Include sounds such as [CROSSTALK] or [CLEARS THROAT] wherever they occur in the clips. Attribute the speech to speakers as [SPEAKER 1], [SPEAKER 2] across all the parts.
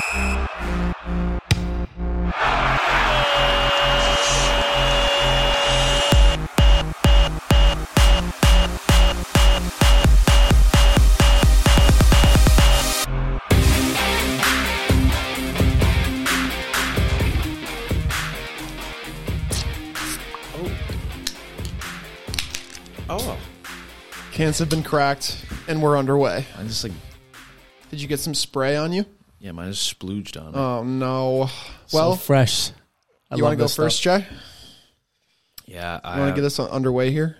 [SPEAKER 1] Oh. Oh.
[SPEAKER 2] Cans have been cracked, and we're underway.
[SPEAKER 1] I'm just like
[SPEAKER 2] Did you get some spray on you?
[SPEAKER 1] Yeah, mine is splooged on. me.
[SPEAKER 2] Oh no. Well,
[SPEAKER 3] so fresh. I
[SPEAKER 2] you want to go
[SPEAKER 3] this
[SPEAKER 2] first. Jay?
[SPEAKER 1] yeah, I
[SPEAKER 2] want to get us on- underway here?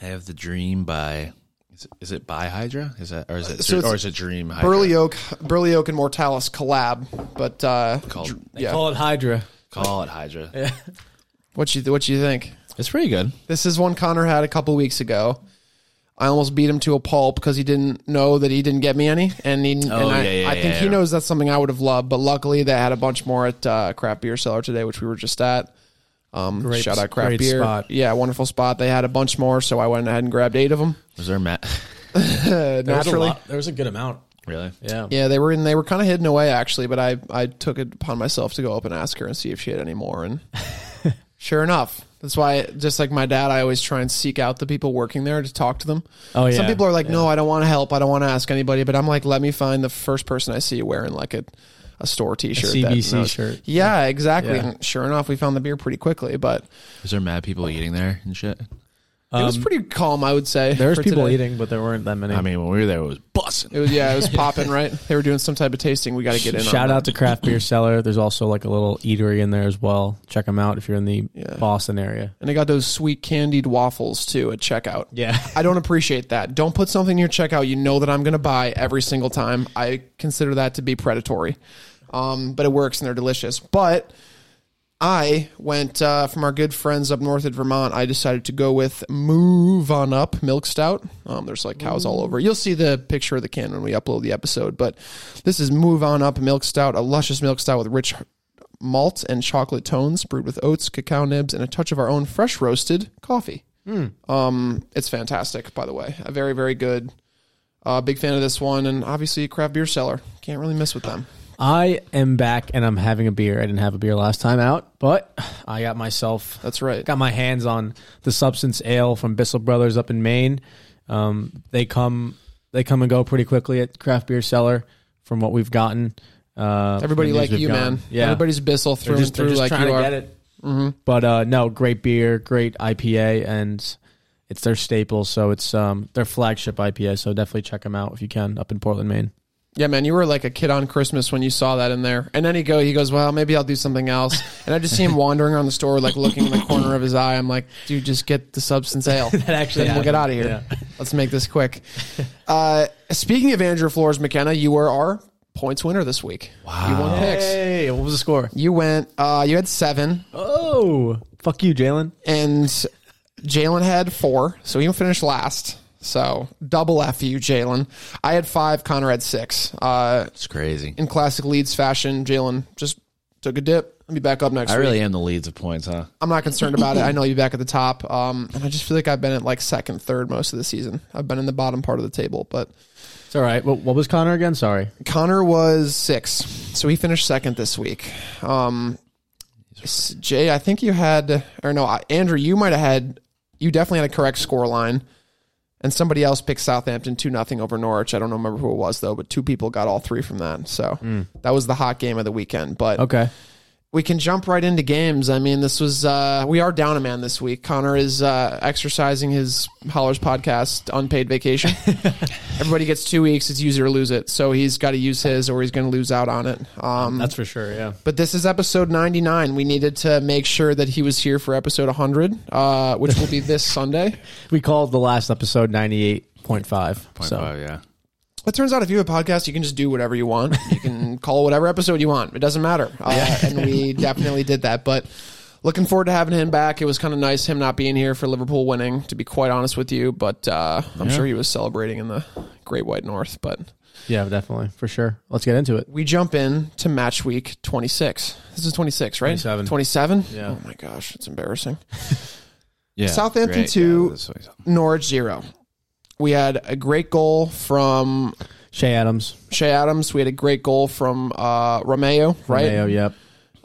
[SPEAKER 1] I have the Dream by. Is it, is it by Hydra? Is that or is it
[SPEAKER 2] So
[SPEAKER 1] or is it Dream Hydra?
[SPEAKER 2] Burley Oak, Burley Oak, and Mortalis collab, but uh,
[SPEAKER 1] Called-
[SPEAKER 2] dr-
[SPEAKER 3] They
[SPEAKER 2] yeah.
[SPEAKER 3] call it Hydra.
[SPEAKER 1] Call it Hydra. yeah.
[SPEAKER 2] What you what you think?
[SPEAKER 1] It's pretty good.
[SPEAKER 2] This is one Connor had a couple weeks ago. I almost beat him to a pulp because he didn't know that he didn't get me any, and he. and I,
[SPEAKER 1] yeah, yeah,
[SPEAKER 2] I think
[SPEAKER 1] yeah,
[SPEAKER 2] he knows that's something I would have loved, but luckily they had a bunch more at uh, Craft Beer Cellar today, which we were just at. Um,
[SPEAKER 3] Great-
[SPEAKER 2] shout out Craft
[SPEAKER 3] great
[SPEAKER 2] Beer,
[SPEAKER 3] spot.
[SPEAKER 2] yeah, wonderful spot. They had a bunch more, so I went ahead and grabbed eight of them.
[SPEAKER 1] Was there Matt?
[SPEAKER 2] Uh, [LAUGHS]
[SPEAKER 3] There was, a
[SPEAKER 2] naturally,
[SPEAKER 3] lot, there was a good amount.
[SPEAKER 1] really?
[SPEAKER 3] Yeah.
[SPEAKER 2] yeah, they were in. They were kind of hidden away actually, but I I took it upon myself to go up and ask her and see if she had any more, and [LAUGHS] sure enough, that's why just like my dad, I always try and seek out the people working there to talk to them.
[SPEAKER 3] Oh, yeah.
[SPEAKER 2] Some people are like, no, I don't want to help. I don't want to ask anybody, but I'm like, let me find the first person I see wearing like a a store T-shirt, that
[SPEAKER 3] CBC shirt.
[SPEAKER 2] Yeah, exactly.
[SPEAKER 3] Yeah.
[SPEAKER 2] And sure enough, we found the beer pretty quickly, but
[SPEAKER 1] is there mad people eating there and shit?
[SPEAKER 2] It was
[SPEAKER 3] Um,
[SPEAKER 2] pretty calm, I would say.
[SPEAKER 3] There was people
[SPEAKER 2] today.
[SPEAKER 3] eating, but there weren't that many.
[SPEAKER 1] I mean, when we were there, it was bussing.
[SPEAKER 2] It was yeah, it was [LAUGHS] popping right. They were doing some type of tasting. We got to get in.
[SPEAKER 3] Shout
[SPEAKER 2] on
[SPEAKER 3] out to Craft Beer Cellar. There's also like a little eatery in there as well. Check them out if you're in the
[SPEAKER 2] Yeah.
[SPEAKER 3] Boston area.
[SPEAKER 2] and they got those sweet candied waffles too at checkout.
[SPEAKER 3] Yeah. [LAUGHS]
[SPEAKER 2] I don't appreciate that. Don't put something in your checkout you know that I'm going to buy every single time. I consider that to be predatory. Um, but it works and they're delicious. But I went uh, from our good friends up north at Vermont. I decided to go with Move On Up Milk Stout. Um, there's like cows all over. You'll see the picture of the can when we upload the episode. But this is Move On Up Milk Stout, a luscious milk stout with rich malt and chocolate tones, brewed with oats, cacao nibs, and a touch of our own fresh roasted coffee. Um, it's fantastic, by the way. A very, very good. Uh, big fan of this one, and obviously a craft beer cellar. Can't really miss with them.
[SPEAKER 3] I am back and I'm having a beer. I didn't have a beer last time out, but I got myself
[SPEAKER 2] That's right.
[SPEAKER 3] got my hands on the Substance Ale from Bissell Brothers up in Maine. Um, they come they come and go pretty quickly at Craft Beer Cellar from what we've gotten. Uh,
[SPEAKER 2] Everybody like you,
[SPEAKER 3] gotten.
[SPEAKER 2] man.
[SPEAKER 3] Yeah,
[SPEAKER 2] Everybody's Bissell through
[SPEAKER 3] just,
[SPEAKER 2] and through
[SPEAKER 3] just
[SPEAKER 2] like
[SPEAKER 3] trying
[SPEAKER 2] you
[SPEAKER 3] to
[SPEAKER 2] are.
[SPEAKER 3] get it. But uh, no, great beer, great IPA, and it's their staple. So it's um, their flagship IPA. So definitely check them out if you can up in Portland, Maine.
[SPEAKER 2] Yeah, man, you were like a kid on Christmas when you saw that in there. And then he go, he goes, well, maybe I'll do something else. [LAUGHS] And I just see him wandering around the store, like looking in the corner of his eye. I'm like, dude, just get the substance ale. [LAUGHS]
[SPEAKER 3] That actually
[SPEAKER 2] we'll get out of here. [LAUGHS] Let's make this quick. Uh, speaking of Andrew Flores McKenna, you were our points winner this week. Wow. You won picks.
[SPEAKER 3] Hey, what was the score?
[SPEAKER 2] You went, uh, you had seven,
[SPEAKER 3] Oh, fuck you, Jalen.
[SPEAKER 2] and Jalen had four, so he finished last. So double F you, Jalen. I had five. Connor had six. Uh,
[SPEAKER 1] It's crazy.
[SPEAKER 2] in classic Leeds fashion, Jalen just took a dip. I'll be back up next
[SPEAKER 1] I
[SPEAKER 2] week.
[SPEAKER 1] really am the Leeds of points, huh?
[SPEAKER 2] I'm not concerned about it. I know you'll be back at the top. Um, and I just feel like I've been at like second, third most of the season. I've been in the bottom part of the table, but
[SPEAKER 3] It's all right. What, what was Connor again? Sorry.
[SPEAKER 2] Connor was six, so he finished second this week. Um, Jay, I think you had, or no, I- Andrew, you might have had, you definitely had a correct score line, and somebody else picked Southampton two nothing over Norwich. I don't remember who it was though, but two people got all three from that. So hmm. that was the hot game of the weekend. But
[SPEAKER 3] Okay.
[SPEAKER 2] We can jump right into games. I mean, this was uh, we are down a man this week. Connor is uh, exercising his Howlers podcast unpaid vacation. [LAUGHS] Everybody gets two weeks. It's use it or lose it. So he's got to use his, or he's going to lose out on it. Um,
[SPEAKER 3] That's for sure. Yeah.
[SPEAKER 2] but this is episode ninety nine. We needed to make sure that he was here for episode one hundred, uh, which will be this [LAUGHS] Sunday.
[SPEAKER 3] We called the last episode 98.5.
[SPEAKER 1] Point
[SPEAKER 3] so
[SPEAKER 1] five, yeah.
[SPEAKER 2] It turns out if you have a podcast, you can just do whatever you want. You can [LAUGHS] call whatever episode you want. It doesn't matter. Uh, and we [LAUGHS] definitely did that. But looking forward to having him back. It was kind of nice him not being here for Liverpool winning, to be quite honest with you. But uh, I'm sure he was celebrating in the Great White North. But
[SPEAKER 3] Yeah, definitely for sure. Let's get into it.
[SPEAKER 2] we jump in to match week 26. This is 26, right?
[SPEAKER 3] 27.
[SPEAKER 2] 27?
[SPEAKER 3] Yeah.
[SPEAKER 2] Oh my gosh, it's embarrassing. [LAUGHS]
[SPEAKER 1] Yeah,
[SPEAKER 2] Southampton
[SPEAKER 1] great.
[SPEAKER 2] two.
[SPEAKER 1] Yeah, that's what he's-
[SPEAKER 2] Norwich 0. We had a great goal from
[SPEAKER 3] Ché Adams,
[SPEAKER 2] Ché Adams. We had a great goal from uh, Romeu, right?
[SPEAKER 3] Romeu, yep.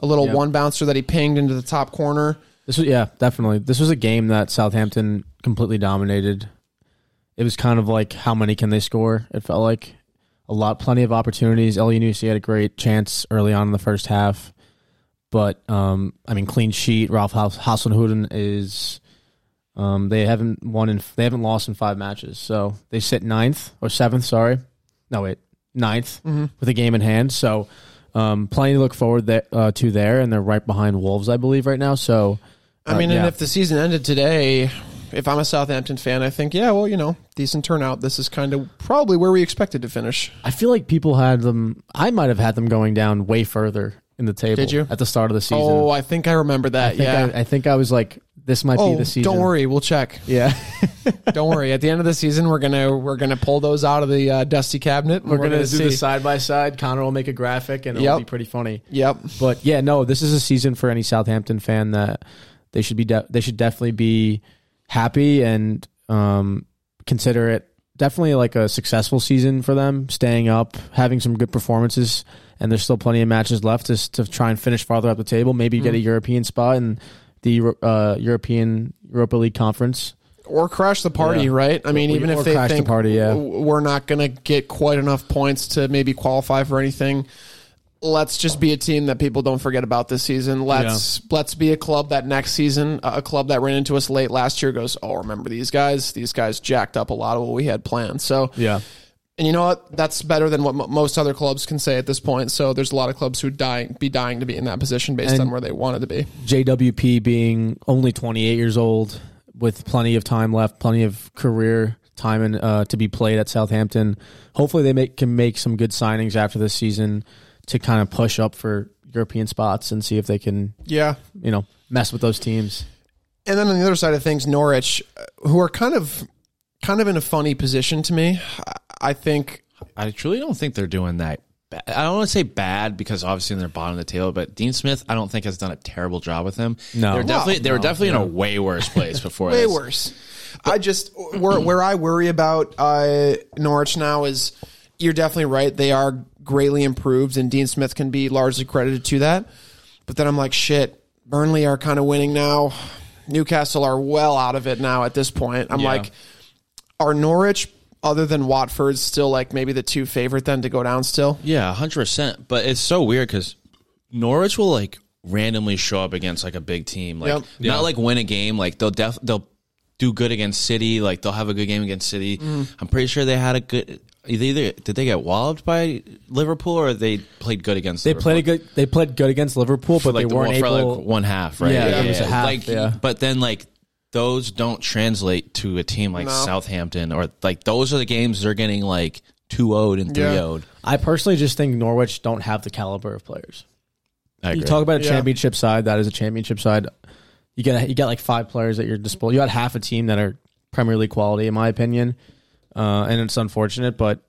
[SPEAKER 2] A little
[SPEAKER 3] Yep.
[SPEAKER 2] one bouncer that he pinged into the top corner.
[SPEAKER 3] This was yeah, definitely. This was a game that Southampton completely dominated. It was kind of like how many can they score? It felt like a lot, plenty of opportunities. Elyounoussi had a great chance early on in the first half, but um, I mean, clean sheet. Ralph Hasenhüttl is. Um, they haven't won in they haven't lost in five matches, so they sit ninth or seventh. Sorry, no wait, ninth with a game in hand. So um, plenty to look forward there, uh, to there, and they're right behind Wolves, I believe, right now. So
[SPEAKER 2] I
[SPEAKER 3] uh,
[SPEAKER 2] mean, and if the season ended today, if I'm a Southampton fan, I think, yeah, well, you know, decent turnout. This is kind of probably where we expected to finish.
[SPEAKER 3] I feel like people had them. I might have had them going down way further in the table.
[SPEAKER 2] Did you?
[SPEAKER 3] at the start of the season?
[SPEAKER 2] Oh, I think I remember
[SPEAKER 3] I
[SPEAKER 2] that.
[SPEAKER 3] think
[SPEAKER 2] yeah.
[SPEAKER 3] I, I think I was like, this might
[SPEAKER 2] oh,
[SPEAKER 3] be the season.
[SPEAKER 2] don't worry, we'll check.
[SPEAKER 3] Yeah, [LAUGHS]
[SPEAKER 2] don't worry. At the end of the season, we're gonna we're gonna pull those out of the uh, dusty cabinet. and
[SPEAKER 3] we're, gonna, do
[SPEAKER 2] see.
[SPEAKER 3] the side by side. Connor will make a graphic, and it'll
[SPEAKER 2] Yep.
[SPEAKER 3] be pretty funny.
[SPEAKER 2] Yep.
[SPEAKER 3] But yeah, no, this is a season for any Southampton fan that they should be. De- they should definitely be happy and um, consider it definitely like a successful season for them. Staying up, having some good performances, and there's still plenty of matches left to to try and finish farther up the table. Maybe get a European spot in the uh, European Europa League conference.
[SPEAKER 2] or crash the party,
[SPEAKER 3] Yeah.
[SPEAKER 2] right? I mean,
[SPEAKER 3] Or-
[SPEAKER 2] even if they
[SPEAKER 3] crash the
[SPEAKER 2] think
[SPEAKER 3] party, yeah.
[SPEAKER 2] we're not going to get quite enough points to maybe qualify for anything, let's just be a team that people don't forget about this season. Let's let's be a club that next season, a club that ran into us late last year, goes, oh, remember these guys? These guys jacked up a lot of what we had planned. So,
[SPEAKER 3] Yeah.
[SPEAKER 2] And you know what? That's better than what m- most other clubs can say at this point. So, there's a lot of clubs who dying be dying to be in that position based
[SPEAKER 3] And-
[SPEAKER 2] on where they wanted to be.
[SPEAKER 3] JWP being only 28 years old with plenty of time left, plenty of career time and uh, to be played at Southampton. Hopefully, they make can make some good signings after this season to kind of push up for European spots and see if they can,
[SPEAKER 2] Yeah,
[SPEAKER 3] you know, mess with those teams.
[SPEAKER 2] And then on the other side of things, Norwich, uh, who are kind of kind of in a funny position to me. I- I think
[SPEAKER 1] I truly don't think they're doing that. ba- I don't want to say bad because obviously they're bottom of the table, but Dean Smith, I don't think has done a terrible job with him.
[SPEAKER 3] No.
[SPEAKER 1] they're definitely they were
[SPEAKER 3] no,
[SPEAKER 1] definitely in a way worse place [LAUGHS] before.
[SPEAKER 2] way
[SPEAKER 1] this.
[SPEAKER 2] worse. I just where where I worry about uh, Norwich now is you're definitely right. They are greatly improved, and Dean Smith can be largely credited to that. But then I'm like, shit. Burnley are kind of winning now. Newcastle are well out of it now at this point. I'm
[SPEAKER 1] Yeah.
[SPEAKER 2] like, are Norwich other than Watford's still like maybe the two favorite then to go down still?
[SPEAKER 1] Yeah, hundred percent. But it's so weird because Norwich will like randomly show up against like a big team, like
[SPEAKER 2] Yep.
[SPEAKER 1] not like win a game. Like they'll def they'll do good against City. Like they'll have a good game against City. Mm. I'm pretty sure they had a good. Either, either did they get walloped by Liverpool or they played good against.
[SPEAKER 3] They
[SPEAKER 1] Liverpool?
[SPEAKER 3] played a good. They played good against Liverpool, but
[SPEAKER 1] like
[SPEAKER 3] they
[SPEAKER 1] the
[SPEAKER 3] weren't
[SPEAKER 1] one, for
[SPEAKER 3] able.
[SPEAKER 1] like one half, right?
[SPEAKER 3] Yeah, it was a half,
[SPEAKER 1] Like,
[SPEAKER 3] yeah.
[SPEAKER 1] but then like those don't translate to a team like
[SPEAKER 2] No.
[SPEAKER 1] Southampton or like those are the games they're getting like 2-0 and 3-0.
[SPEAKER 3] I personally just think Norwich don't have the caliber of players.
[SPEAKER 1] I
[SPEAKER 3] You talk about a
[SPEAKER 2] Yeah.
[SPEAKER 3] championship side. That is a championship side. You get you get like five players at your disposal. You got half a team that are Premier League quality, in my opinion, uh, and it's unfortunate. But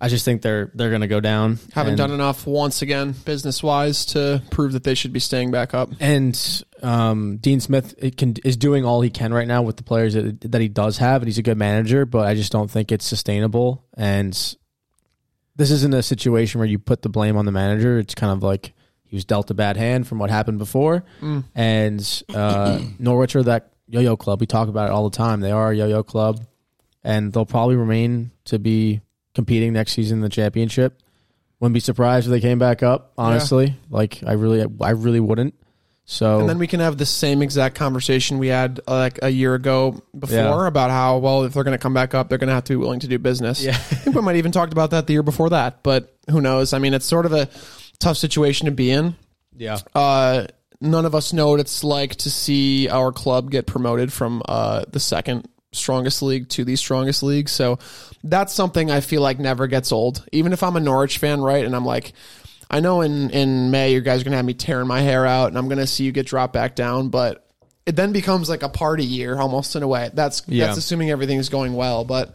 [SPEAKER 3] I just think they're they're going to go down.
[SPEAKER 2] Haven't
[SPEAKER 3] and,
[SPEAKER 2] done enough once again, business wise, to prove that they should be staying back up.
[SPEAKER 3] And um, Dean Smith it can, is doing all he can right now with the players that, that he does have, and he's a good manager. But I just don't think it's sustainable. And this isn't a situation where you put the blame on the manager. It's kind of like he was dealt a bad hand from what happened before. And uh, [CLEARS THROAT] Norwich are that yo-yo club. We talk about it all the time. They are a yo-yo club, and they'll probably remain to be competing next season in the championship. Wouldn't be surprised if they came back up. Honestly, like I really, I really wouldn't. So
[SPEAKER 2] And then we can have the same exact conversation we had uh, like a year ago before
[SPEAKER 3] Yeah.
[SPEAKER 2] about how well if they're going to come back up, they're going to have to be willing to do business.
[SPEAKER 3] Yeah.
[SPEAKER 2] I think we might even talked about that the year before that, but who knows? I mean, it's sort of a tough situation to be in.
[SPEAKER 3] yeah,
[SPEAKER 2] Uh, none of us know what it's like to see our club get promoted from uh, the second strongest league to the strongest league. So that's something I feel like never gets old. Even if I'm a Norwich fan, right? And I'm like, I know in, in May you guys are gonna have me tearing my hair out and I'm gonna see you get dropped back down, but it then becomes like a party year almost in a way. That's
[SPEAKER 3] Yeah.
[SPEAKER 2] that's assuming everything's going well. But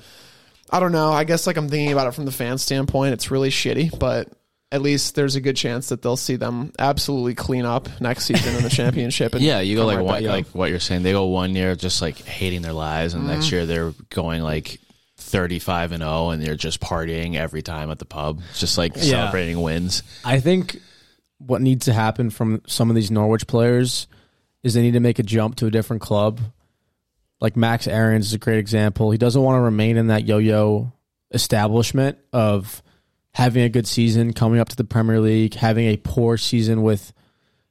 [SPEAKER 2] I don't know. I guess like I'm thinking about it from the fan standpoint, it's really shitty, but at least there's a good chance that they'll see them absolutely clean up next season in the championship. And [LAUGHS]
[SPEAKER 1] Yeah, you go like
[SPEAKER 2] right
[SPEAKER 1] one,
[SPEAKER 2] back up.
[SPEAKER 1] like what you're saying. They go one year just like hating their lives, and
[SPEAKER 2] Mm-hmm.
[SPEAKER 1] next year they're going like 35 and 0, and they're just partying every time at the pub, just like celebrating wins.
[SPEAKER 3] I think what needs to happen from some of these Norwich players is they need to make a jump to a different club. Like Max Aarons is a great example. He doesn't want to remain in that yo-yo establishment of having a good season, coming up to the Premier League, having a poor season with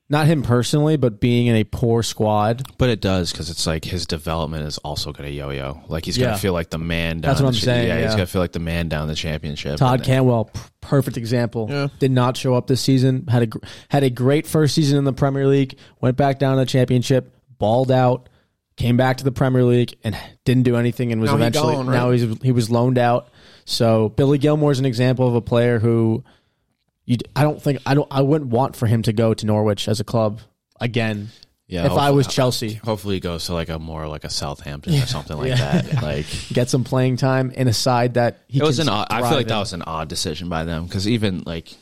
[SPEAKER 3] not him personally, but being in a poor squad.
[SPEAKER 1] But it does because it's like his development is also going to yo-yo. Like he's going
[SPEAKER 3] Yeah.
[SPEAKER 1] to feel like the man. Down
[SPEAKER 3] That's what
[SPEAKER 1] the
[SPEAKER 3] I'm
[SPEAKER 1] cha-
[SPEAKER 3] saying,
[SPEAKER 1] Yeah, he's going to feel like the man down the championship.
[SPEAKER 3] Todd Cantwell, p- perfect example.
[SPEAKER 2] Yeah.
[SPEAKER 3] Did not show up this season. Had a gr- had a great first season in the Premier League. Went back down to the championship. Balled out. Came back to the Premier League and didn't do anything. And was
[SPEAKER 2] Now he
[SPEAKER 3] eventually
[SPEAKER 2] gone, right?
[SPEAKER 3] now he's he was loaned out. So Billy Gilmour is an example of a player who you I don't think I don't I wouldn't want for him to go to Norwich as a club again.
[SPEAKER 1] Yeah,
[SPEAKER 3] if I was Chelsea,
[SPEAKER 1] Hopefully, he goes to like a more like a Southampton or something like that. [LAUGHS] Like
[SPEAKER 3] get some playing time in a side that he
[SPEAKER 1] it was an. Odd, I feel like that was an odd decision by them because even like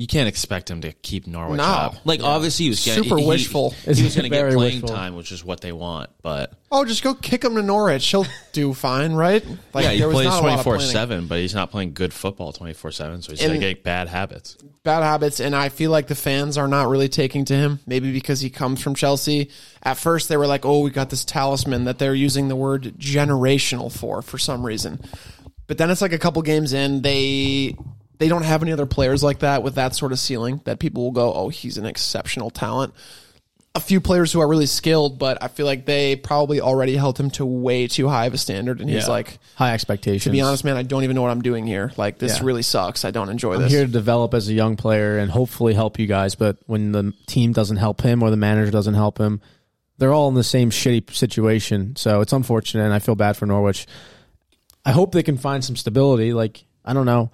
[SPEAKER 1] you can't expect him to keep Norwich
[SPEAKER 2] No.
[SPEAKER 1] up. Like obviously he was getting,
[SPEAKER 2] Super
[SPEAKER 1] he-
[SPEAKER 2] wishful.
[SPEAKER 1] He, was going [LAUGHS] to
[SPEAKER 3] Very
[SPEAKER 1] get playing
[SPEAKER 3] wishful.
[SPEAKER 1] time, which is what they want. But
[SPEAKER 2] Oh, just go kick him to Norwich. He'll do fine, right? Like
[SPEAKER 1] yeah, he
[SPEAKER 2] there
[SPEAKER 1] plays
[SPEAKER 2] not a lot
[SPEAKER 1] twenty
[SPEAKER 2] of
[SPEAKER 1] four
[SPEAKER 2] planning.
[SPEAKER 1] seven, but he's not playing good football twenty four seven. So he's
[SPEAKER 2] And-
[SPEAKER 1] going to get bad habits.
[SPEAKER 2] bad habits, and I feel like the fans are not really taking to him. Maybe because he comes from Chelsea. At first, they were like, "Oh, we got this talisman that they're using the word generational for for some reason." But then it's like a couple games in, they they don't have any other players like that with that sort of ceiling that people will go, "Oh, he's an exceptional talent." A few players who are really skilled, but I feel like they probably already held him to way too high of a standard, and he's
[SPEAKER 3] Yeah.
[SPEAKER 2] like.
[SPEAKER 3] high expectations.
[SPEAKER 2] To be honest, man, I don't even know what I'm doing here. Like this
[SPEAKER 3] Yeah.
[SPEAKER 2] really sucks. I don't enjoy this.
[SPEAKER 3] I'm
[SPEAKER 2] this.
[SPEAKER 3] here to develop as a young player and hopefully help you guys. But when the team doesn't help him or the manager doesn't help him, they're all in the same shitty situation. So it's unfortunate, and I feel bad for Norwich. I hope they can find some stability. Like I don't know,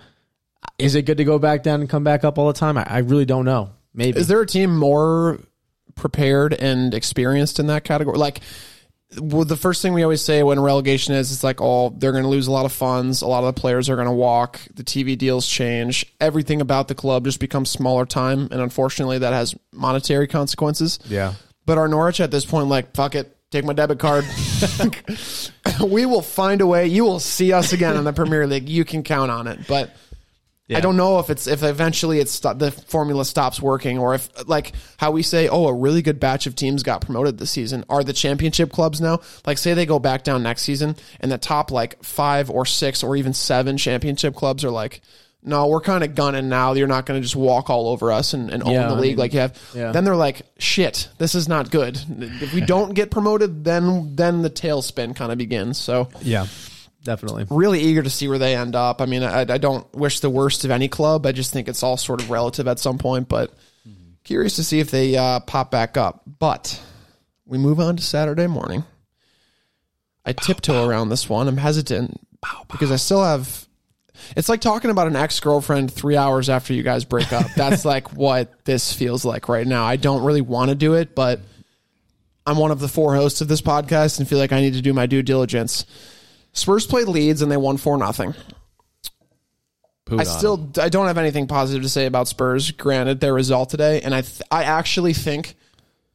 [SPEAKER 3] is it good to go back down and come back up all the time? I, I really don't know. Maybe
[SPEAKER 2] Is there a team more prepared and experienced in that category? Like, well, the first thing we always say when relegation is, it's like, oh, they're going to lose a lot of funds. A lot of the players are going to walk. The TV deals change. Everything about the club just becomes smaller time. And unfortunately, that has monetary consequences.
[SPEAKER 3] yeah.
[SPEAKER 2] But our Norwich at this point, like, fuck it. Take my debit card. [LAUGHS] [LAUGHS] we will find a way. You will see us again in the Premier League. You can count on it. But I don't know if it's if eventually it's sto- the formula stops working or if like how we say, oh, a really good batch of teams got promoted this season. Are the championship clubs now? Like, say they go back down next season, and the top like five or six or even seven championship clubs are like. No, we're kind of gunning now. You're not going to just walk all over us and, and own
[SPEAKER 3] Yeah,
[SPEAKER 2] the
[SPEAKER 3] I
[SPEAKER 2] league
[SPEAKER 3] mean,
[SPEAKER 2] like you have.
[SPEAKER 3] yeah.
[SPEAKER 2] Then they're like, "Shit, this is not good." If we don't get promoted, then then the tailspin kind of begins. So
[SPEAKER 3] Yeah, definitely.
[SPEAKER 2] really eager to see where they end up. I mean, I, I don't wish the worst of any club. I just think it's all sort of relative at some point, but curious to see if they uh, pop back up. But we move on to Saturday morning. I tiptoe around this one. I'm hesitant because I still have. It's like talking about an ex girlfriend three hours after you guys break up. That's [LAUGHS] like what this feels like right now. I don't really want to do it, but I'm one of the four hosts of this podcast and feel like I need to do my due diligence. Spurs played Leeds and they won four nothing. I still
[SPEAKER 1] him.
[SPEAKER 2] I don't have anything positive to say about Spurs. Granted, their result today, and I th- I actually think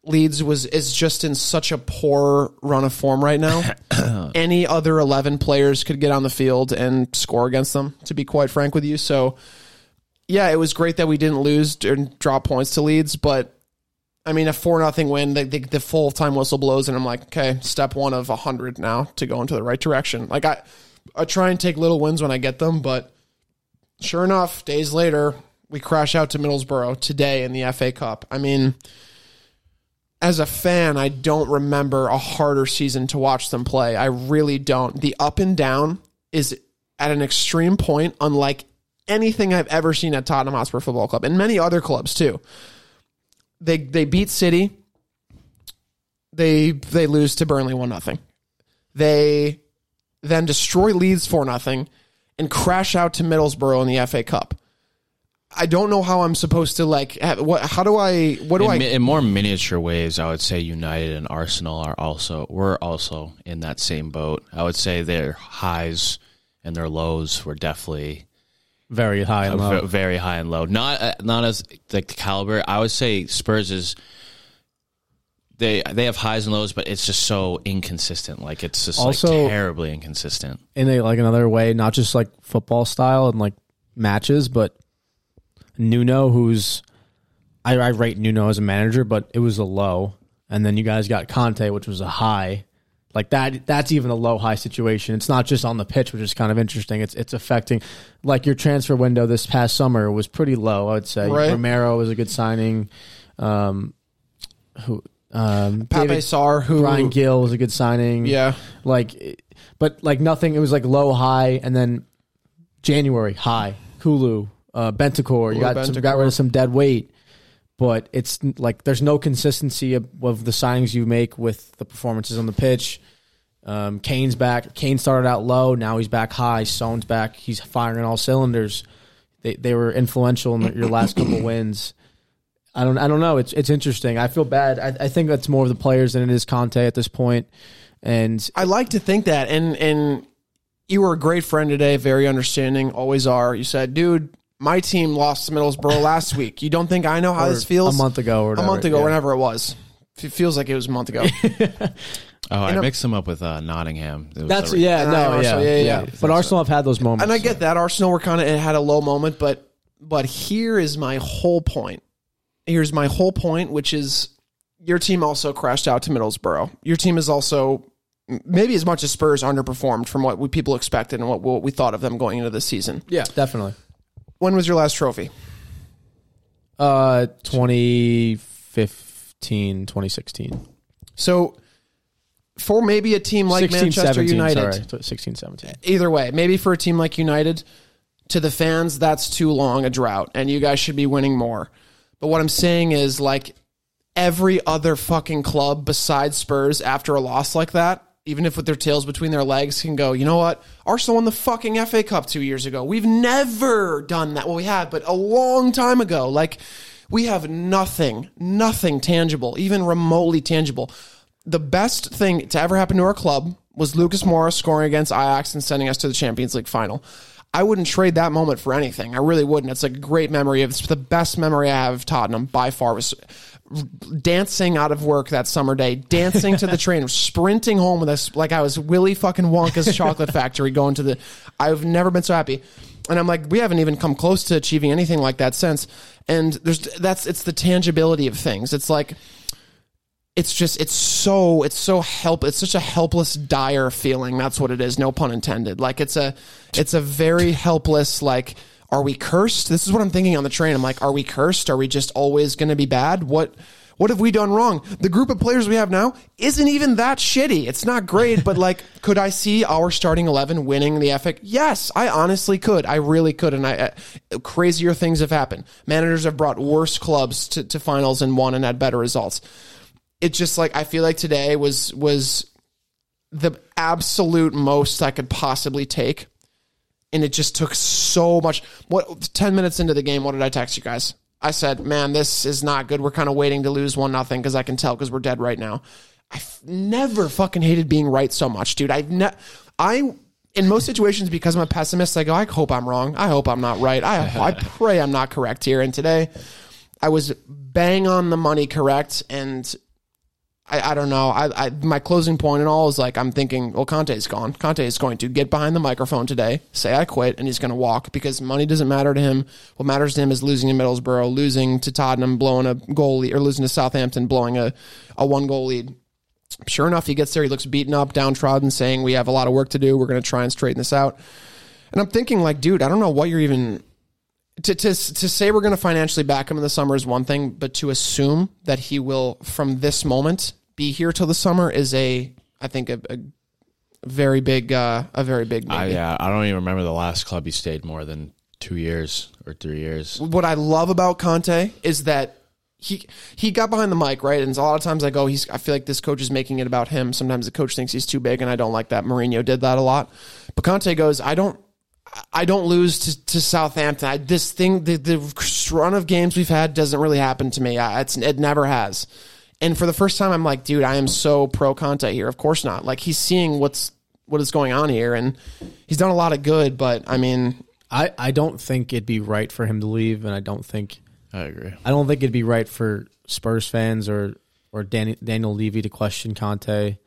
[SPEAKER 2] Leeds was is just in such a poor run of form right now. [COUGHS] Any other eleven players could get on the field and score against them. To be quite frank with you, so yeah, it was great that we didn't lose and drop points to Leeds, but I mean, a four nothing win, the, the, the full time whistle blows, and I'm like, okay, step one of hundred now to go into the right direction. Like I, I try and take little wins when I get them, but sure enough, days later, we crash out to Middlesbrough today in the FA Cup. I mean, as a fan, I don't remember a harder season to watch them play. I really don't. The up and down is at an extreme point, unlike anything I've ever seen at Tottenham Hotspur Football Club and many other clubs too. They they beat City. They they lose to Burnley one nothing. They then destroy Leeds for nothing and crash out to Middlesbrough in the FA Cup. I don't know how I'm supposed to like. Have, what? How do I? What do
[SPEAKER 1] in,
[SPEAKER 2] I?
[SPEAKER 1] in more miniature ways, I would say United and Arsenal are also we're also in that same boat. I would say their highs and their lows were definitely
[SPEAKER 3] Very high and low.
[SPEAKER 1] very high and low. Not uh, not as like the caliber. I would say Spurs is they they have highs and lows, but it's just so inconsistent. Like it's just
[SPEAKER 3] Also-
[SPEAKER 1] like terribly inconsistent.
[SPEAKER 3] in a like another way, not just like football style and like matches, but Nuno, who's I, I rate Nuno as a manager, but it was a low, and then you guys got Conte, which was a high. Like that, that's even a low high situation. It's not just on the pitch, which is kind of interesting. It's it's affecting, like your transfer window this past summer was pretty low. I would say
[SPEAKER 2] Right.
[SPEAKER 3] Romero was a good signing. Um, who um,
[SPEAKER 2] Pape
[SPEAKER 3] David
[SPEAKER 2] Sarr, who
[SPEAKER 3] Bryan Gil was a good signing
[SPEAKER 2] yeah,
[SPEAKER 3] like but like nothing it was like low high and then january high hulu uh Bentancur you got some, got rid of some dead weight but it's like there's no consistency of, of the signings you make with the performances on the pitch um kane's back kane started out low now he's back high Son's back he's firing all cylinders they, they were influential in your last couple wins I don't. I don't know. It's it's interesting. I feel bad. I, I think that's more of the players than it is Conte at this point. And
[SPEAKER 2] I like to think that. And and you were a great friend today, very understanding, always are. You said, dude, my team lost to Middlesbrough last [LAUGHS] week. You don't think I know how this feels?
[SPEAKER 3] a month ago or
[SPEAKER 2] a month ago,
[SPEAKER 3] yeah.
[SPEAKER 2] whenever it was. It feels like it was a month ago. [LAUGHS]
[SPEAKER 1] Oh, I mixed them up with uh, Nottingham.
[SPEAKER 3] That's
[SPEAKER 1] the-
[SPEAKER 3] yeah, no,
[SPEAKER 2] I-
[SPEAKER 3] yeah,
[SPEAKER 2] yeah,
[SPEAKER 3] yeah,
[SPEAKER 2] yeah.
[SPEAKER 3] But Arsenal have had those moments.
[SPEAKER 2] and I get that Arsenal were kind of had a low moment, but but here is my whole point. Here's my whole point, which is your team also crashed out to Middlesbrough. Your team is also maybe as much as Spurs underperformed from what we, people expected and what, what we thought of them going into this season.
[SPEAKER 3] yeah, definitely.
[SPEAKER 2] When was your last trophy?
[SPEAKER 3] Uh, 2015, 2016.
[SPEAKER 2] So for maybe a team like
[SPEAKER 3] 16,
[SPEAKER 2] Manchester
[SPEAKER 3] 17,
[SPEAKER 2] United,
[SPEAKER 3] sorry, 16, 17.
[SPEAKER 2] either way, maybe for a team like United, to the fans, that's too long a drought, and you guys should be winning more. But what I'm saying is, like, every other fucking club besides Spurs after a loss like that, even if with their tails between their legs, can go, you know what? Arsenal won the fucking FA Cup two years ago. We've never done that. Well, we have, but a long time ago. Like, we have nothing, nothing tangible, even remotely tangible. The best thing to ever happen to our club was Lucas Moura scoring against Ajax and sending us to the Champions League final. I wouldn't trade that moment for anything. I really wouldn't. It's a great memory. It's the best memory I have of Tottenham by far. Was dancing out of work that summer day, dancing to the [LAUGHS] train, sprinting home with us like I was Willy fucking Wonka's [LAUGHS] chocolate factory going to the. I've never been so happy. And I'm like, we haven't even come close to achieving anything like that since. And there's that's it's the tangibility of things. It's like it's just it's so it's so help it's such a helpless dire feeling that's what it is no pun intended like it's a it's a very helpless like are we cursed? This is what i'm thinking on the train. I'm like are we cursed? Are we just always going to be bad? What what have we done wrong? The group of players we have now isn't even that shitty. It's not great but like [LAUGHS] could i see our starting 11 winning the epic yes i honestly could. I really could and i uh, crazier things have happened. Managers have brought worse clubs to, to finals and won and had better results. It's just like I feel like today was was the absolute most I could possibly take. And it just took so much. What 10 minutes into the game, what did I text you guys? I said, "Man, this is not good. We're kind of waiting to lose one nothing because I can tell because we're dead right now." I've never fucking hated being right so much, dude. I've ne- I in most situations because I'm a pessimist, I go, "I hope I'm wrong. I hope I'm not right. I I [LAUGHS] pray I'm not correct here." And today, I was bang on the money correct and I, I don't know. I, I my closing point and all is like I'm thinking, well, Conte's gone. Conte is going to get behind the microphone today, say I quit, and he's going to walk because money doesn't matter to him. What matters to him is losing to Middlesbrough, losing to Tottenham, blowing a goal lead, or losing to Southampton, blowing a, a one goal lead. Sure enough, he gets there. He looks beaten up, downtrodden, saying, "We have a lot of work to do. We're going to try and straighten this out." And I'm thinking, like, dude, I don't know what you're even to, to, to say we're going to financially back him in the summer is one thing, but to assume that he will, from this moment, be here till the summer is a, I think, a, a very big, uh, a very big.
[SPEAKER 1] I,
[SPEAKER 2] Maybe.
[SPEAKER 1] yeah, I don't even remember the last club he stayed more than two years or three years.
[SPEAKER 2] What I love about Conte is that he he got behind the mic, right? And a lot of times I go, he's I feel like this coach is making it about him. Sometimes the coach thinks he's too big, and I don't like that. Mourinho did that a lot. But Conte goes, I don't I don't lose to, to Southampton. I, this thing, the, the run of games we've had doesn't really happen to me. I, it's, it never has. And for the first time, I'm like, dude, I am so pro Conte here. Of course not. Like he's seeing what's what is going on here, and he's done a lot of good. But I mean,
[SPEAKER 3] I, I don't think it'd be right for him to leave, and I don't think
[SPEAKER 1] I agree.
[SPEAKER 3] I don't think it'd be right for Spurs fans or or Danny, Daniel Levy to question Conte.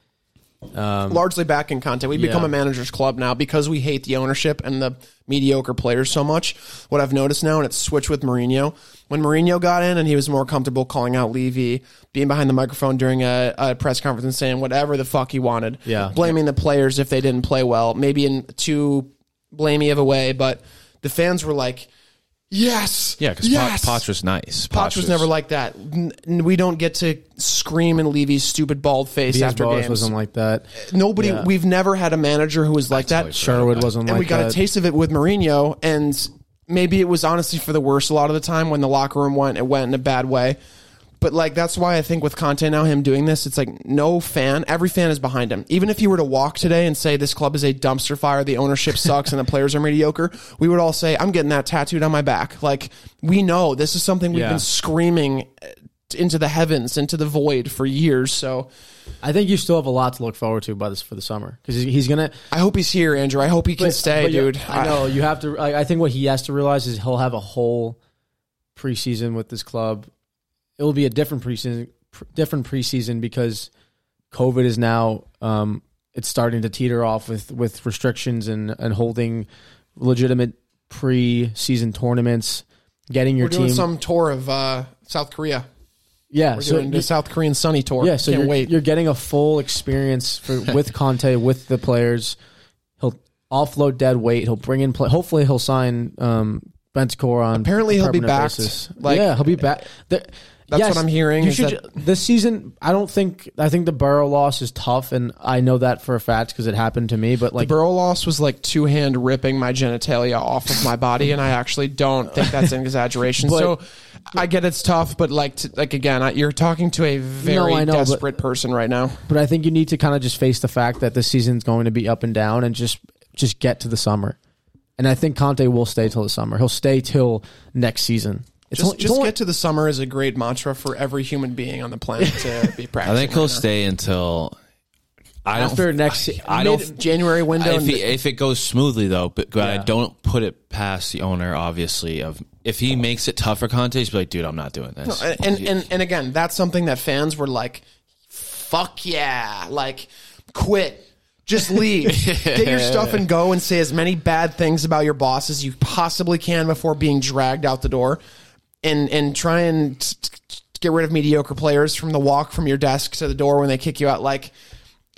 [SPEAKER 2] Um, largely back in content. We've become a manager's club now because we hate the ownership and the mediocre players so much. What I've noticed now, and it's switched with Mourinho. When Mourinho got in and he was more comfortable calling out Levy, being behind the microphone during a, a press conference and saying whatever the fuck he wanted,
[SPEAKER 3] Yeah.
[SPEAKER 2] blaming the players if they didn't play well, maybe in too blamey of a way, but the fans were like, "Yes,
[SPEAKER 1] Yeah, because
[SPEAKER 2] yes.
[SPEAKER 1] Poch was nice.
[SPEAKER 2] Poch was never like that. N- n- We don't get to scream in Levy's stupid bald face
[SPEAKER 3] Diaz
[SPEAKER 2] after
[SPEAKER 3] Boas
[SPEAKER 2] games.
[SPEAKER 3] wasn't like that.
[SPEAKER 2] Nobody,
[SPEAKER 3] Yeah.
[SPEAKER 2] we've never had a manager who was like that.
[SPEAKER 1] totally
[SPEAKER 3] Sherwood wasn't
[SPEAKER 2] and
[SPEAKER 3] like
[SPEAKER 2] we got
[SPEAKER 3] that.
[SPEAKER 2] a taste of it with Mourinho, and maybe it was honestly for the worse a lot of the time when the locker room went, it went in a bad way. But like that's why I think with Conte now, him doing this, it's like no fan, every fan is behind him. Even if he were to walk today and say this club is a dumpster fire, the ownership sucks, and the players are mediocre, we would all say, "I'm getting that tattooed on my back." Like we know this is something we've
[SPEAKER 3] Yeah.
[SPEAKER 2] been screaming eh, into the heavens, into the void for years. So
[SPEAKER 3] I think you still have a lot to look forward to by this for the summer because he's gonna
[SPEAKER 2] I hope he's here, Andrew. I hope he can stay,
[SPEAKER 3] but
[SPEAKER 2] dude.
[SPEAKER 3] I know you have to. I, I think what he has to realize is he'll have a whole preseason with this club. It will be a different preseason, different preseason because COVID is now um, it's starting to teeter off with with restrictions and and holding legitimate preseason tournaments, getting your
[SPEAKER 2] We're doing
[SPEAKER 3] team.
[SPEAKER 2] some tour of uh, South Korea.
[SPEAKER 3] yeah,
[SPEAKER 2] We're
[SPEAKER 3] so
[SPEAKER 2] doing the South Korean Sunny tour.
[SPEAKER 3] yeah, so
[SPEAKER 2] Can't
[SPEAKER 3] you're,
[SPEAKER 2] wait.
[SPEAKER 3] you're getting a full experience for [LAUGHS] with Conte with the players. He'll offload dead weight. He'll bring in play. Hopefully, he'll sign um, on.
[SPEAKER 2] Apparently he'll be
[SPEAKER 3] basis.
[SPEAKER 2] Like-
[SPEAKER 3] yeah, he'll be back.
[SPEAKER 2] That's
[SPEAKER 3] yes,
[SPEAKER 2] what I'm hearing
[SPEAKER 3] You should,
[SPEAKER 2] that-
[SPEAKER 3] this season, I don't think. I think the Boro loss is tough, and I know that for a fact because it happened to me. But like,
[SPEAKER 2] Boro loss was like two hand ripping my genitalia off of my body, and I actually don't think that's an exaggeration. [LAUGHS]
[SPEAKER 3] But-
[SPEAKER 2] so I get it's tough, but like, to, like again, I, you're talking to a very
[SPEAKER 3] I know, but-
[SPEAKER 2] desperate person right now.
[SPEAKER 3] but I think you need to kind of just face the fact that this season's going to be up and down, and just just get to the summer. And I think Conte will stay till the summer. He'll stay till next season. It's
[SPEAKER 2] Just,
[SPEAKER 3] only- it's
[SPEAKER 2] just
[SPEAKER 3] only-
[SPEAKER 2] get to the summer is a great mantra for every human being on the planet to be practicing. [LAUGHS]
[SPEAKER 1] I think he'll
[SPEAKER 2] right
[SPEAKER 1] stay until I don't.
[SPEAKER 3] after next. se-
[SPEAKER 1] I don't.
[SPEAKER 2] January window.
[SPEAKER 1] if,
[SPEAKER 2] and
[SPEAKER 1] he, if it goes smoothly though, but, but I don't put it past the owner. Obviously, of if he makes it tough for Conte, he's be like, dude, I'm not doing this.
[SPEAKER 2] and, and and and again, that's something that fans were like, "Fuck yeah!" Like, quit. Just leave. [LAUGHS] Get your stuff and go and say as many bad things about your boss as you possibly can before being dragged out the door. And and try and t- t- get rid of mediocre players from the walk from your desk to the door when they kick you out. Like,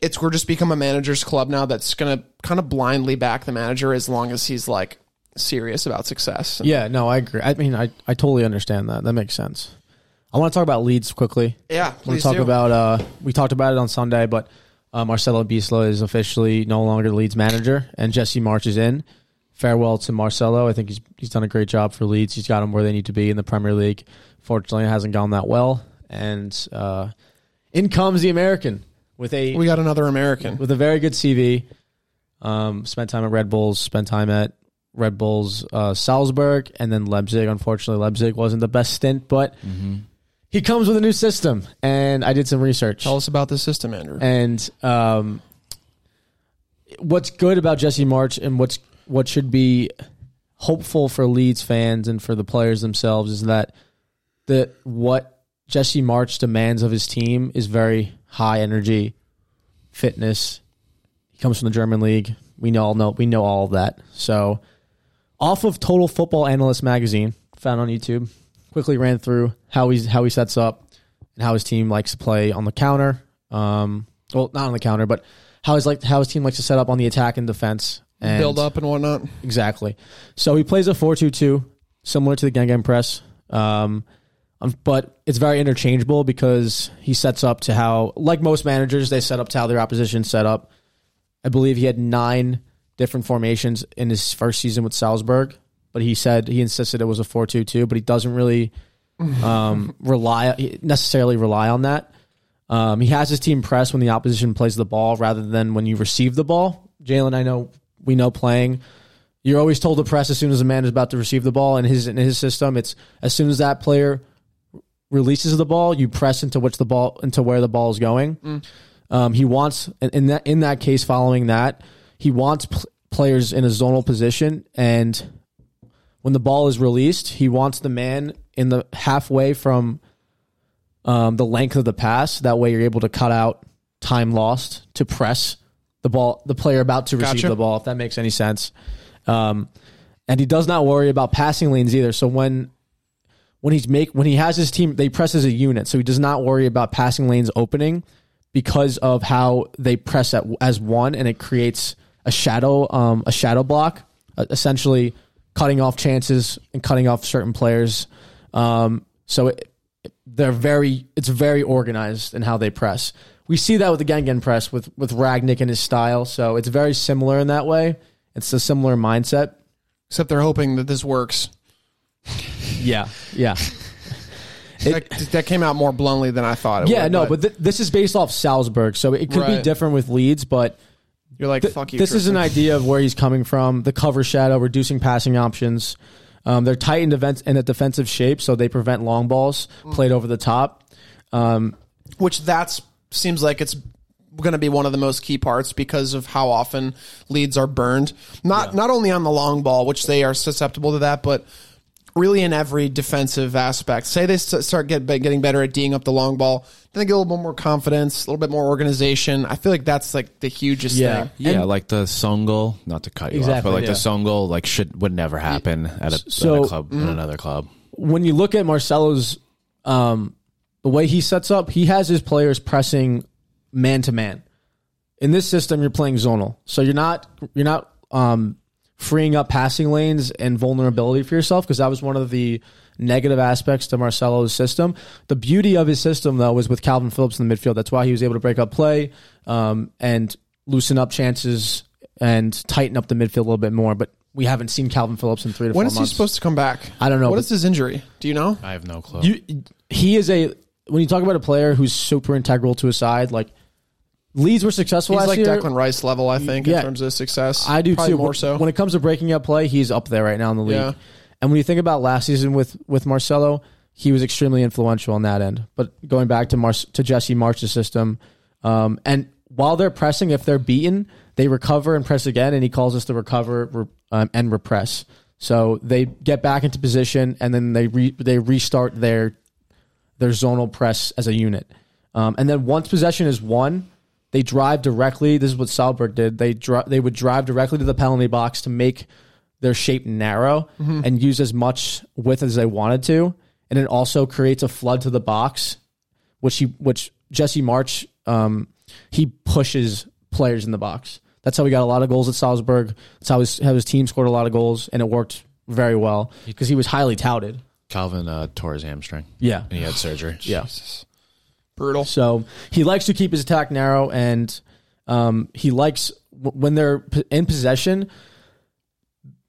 [SPEAKER 2] it's we're just become a manager's club now that's gonna kind of blindly back the manager as long as he's like serious about success.
[SPEAKER 3] Yeah, no, I agree. I mean, I, I totally understand that. That makes sense. I want to talk about Leeds quickly.
[SPEAKER 2] Yeah,
[SPEAKER 3] I want
[SPEAKER 2] please
[SPEAKER 3] to talk
[SPEAKER 2] do.
[SPEAKER 3] about. Uh, we talked about it on Sunday, but uh, Marcelo Bielsa is officially no longer the Leeds manager, and Jesse Marsch is in. Farewell to Marcelo. I think he's he's done a great job for Leeds. He's got them where they need to be in the Premier League. Fortunately, it hasn't gone that well, and uh, in comes the American with a
[SPEAKER 2] we got another American.
[SPEAKER 3] with a very good CV. Um, spent time at Red Bulls, spent time at Red Bulls uh, Salzburg, and then Leipzig. Unfortunately, Leipzig wasn't the best stint, but he comes with a new system, and I did some research.
[SPEAKER 2] Tell us about the system, Andrew.
[SPEAKER 3] And um, what's good about Jesse Marsch, and what's what should be hopeful for Leeds fans and for the players themselves is that the what Jesse Marsch demands of his team is very high energy, fitness. He comes from the German league. We know all know we know all of that. So, off of Total Football Analysis magazine, found on YouTube, quickly ran through how he's how he sets up and how his team likes to play on the counter. Um, well, not on the counter, but how his like how his team likes to set up on the attack and defense and
[SPEAKER 2] Build up and whatnot.
[SPEAKER 3] Exactly. So he plays a 4-2-2, similar to the Gegen press. Um, um, but it's very interchangeable because he sets up to how, like most managers, they set up to how their opposition set up. I believe he had nine different formations in his first season with Salzburg, but he said he insisted it was a 4-2-2, but he doesn't really um, [LAUGHS] rely necessarily rely on that. Um, he has his team press when the opposition plays the ball rather than when you receive the ball. Jalen, I know we know playing. You're always told to press as soon as a man is about to receive the ball. In his in his system, it's as soon as that player releases the ball, you press into which the ball into where the ball is going. Um, he wants in- in that in that case, following that, he wants pl- players in a zonal position, and when the ball is released, he wants the man in the halfway from um, the length of the pass. That way, you're able to cut out time lost to press the ball, the player about to receive
[SPEAKER 2] Gotcha.
[SPEAKER 3] the ball. If that makes any sense. Um, and he does not worry about passing lanes either. So when when he's make when he has his team, they press as a unit. So he does not worry about passing lanes opening because of how they press at, as one, and it creates a shadow um, a shadow block, uh, essentially cutting off chances and cutting off certain players. Um, so it, they're very it's very organized in how they press. We see that with the Gegen press with with Rangnick and his style. So it's very similar in that way. It's a similar mindset.
[SPEAKER 2] Except they're hoping that this works. [LAUGHS]
[SPEAKER 3] Yeah, yeah,
[SPEAKER 2] that, that came out more bluntly than I thought it
[SPEAKER 3] yeah.
[SPEAKER 2] would.
[SPEAKER 3] no, but th- this is based off Salzburg, so it could be different with Leeds, but
[SPEAKER 2] you're like,
[SPEAKER 3] th-
[SPEAKER 2] fuck you.
[SPEAKER 3] this is an idea of where he's coming from. The cover shadow, reducing passing options. Um, they're tight in, defense, in a defensive shape, so they prevent long balls played over the top. Um,
[SPEAKER 2] which that's seems like it's going to be one of the most key parts because of how often leads are burned. Not not only on the long ball, which they are susceptible to that, but really in every defensive aspect. Say they start get, getting better at D'ing up the long ball, then they get a little bit more confidence, a little bit more organization. I feel like that's like the hugest
[SPEAKER 3] Yeah.
[SPEAKER 2] thing.
[SPEAKER 1] Yeah,
[SPEAKER 3] And-
[SPEAKER 1] like the song goal, not to cut you off, but like
[SPEAKER 3] yeah.
[SPEAKER 1] the song goal, like should would never happen at a,
[SPEAKER 3] So-
[SPEAKER 1] at a club in another club.
[SPEAKER 3] when you look at Marcelo's um, the way he sets up, he has his players pressing man to man. In this system, you're playing zonal, so you're not you're not um, freeing up passing lanes and vulnerability for yourself because that was one of the negative aspects to Marcelo's system. The beauty of his system, though, was with Kalvin Phillips in the midfield. That's why he was able to break up play um, and loosen up chances and tighten up the midfield a little bit more. But we haven't seen Kalvin Phillips in three to
[SPEAKER 2] When
[SPEAKER 3] four
[SPEAKER 2] is he supposed to come back?
[SPEAKER 3] I don't know,
[SPEAKER 2] What is his injury? Do you know?
[SPEAKER 1] I have no clue.
[SPEAKER 3] you he is a when you talk about a player who's super integral to a side like Leeds were successful
[SPEAKER 2] He's
[SPEAKER 3] last
[SPEAKER 2] like
[SPEAKER 3] year.
[SPEAKER 2] Declan Rice level, I think,
[SPEAKER 3] Yeah.
[SPEAKER 2] in terms of success.
[SPEAKER 3] I do
[SPEAKER 2] Probably
[SPEAKER 3] too.
[SPEAKER 2] More so.
[SPEAKER 3] When it comes to breaking up play, he's up there right now in the league.
[SPEAKER 2] Yeah.
[SPEAKER 3] And when you think about last season with with Marcelo, he was extremely influential on that end. But going back to Mar- to Jesse Marsch's system, um, and while they're pressing, if they're beaten, they recover and press again, and he calls us to recover re- um, and repress. So they get back into position, and then they re- they restart their their zonal press as a unit. Um, and then once possession is won, they drive directly. This is what Salzburg did. They dri- they would drive directly to the penalty box to make their shape narrow and use as much width as they wanted to. And it also creates a flood to the box, which he which Jesse Marsch um, he pushes players in the box. That's how we got a lot of goals at Salzburg. That's how his, how his team scored a lot of goals, and it worked very well because he was highly touted.
[SPEAKER 1] Kalvin uh, tore his hamstring
[SPEAKER 3] Yeah,
[SPEAKER 1] and he had surgery. [SIGHS]
[SPEAKER 3] yeah.
[SPEAKER 2] Brutal.
[SPEAKER 3] So he likes to keep his attack narrow, and um, he likes w- when they're p- in possession.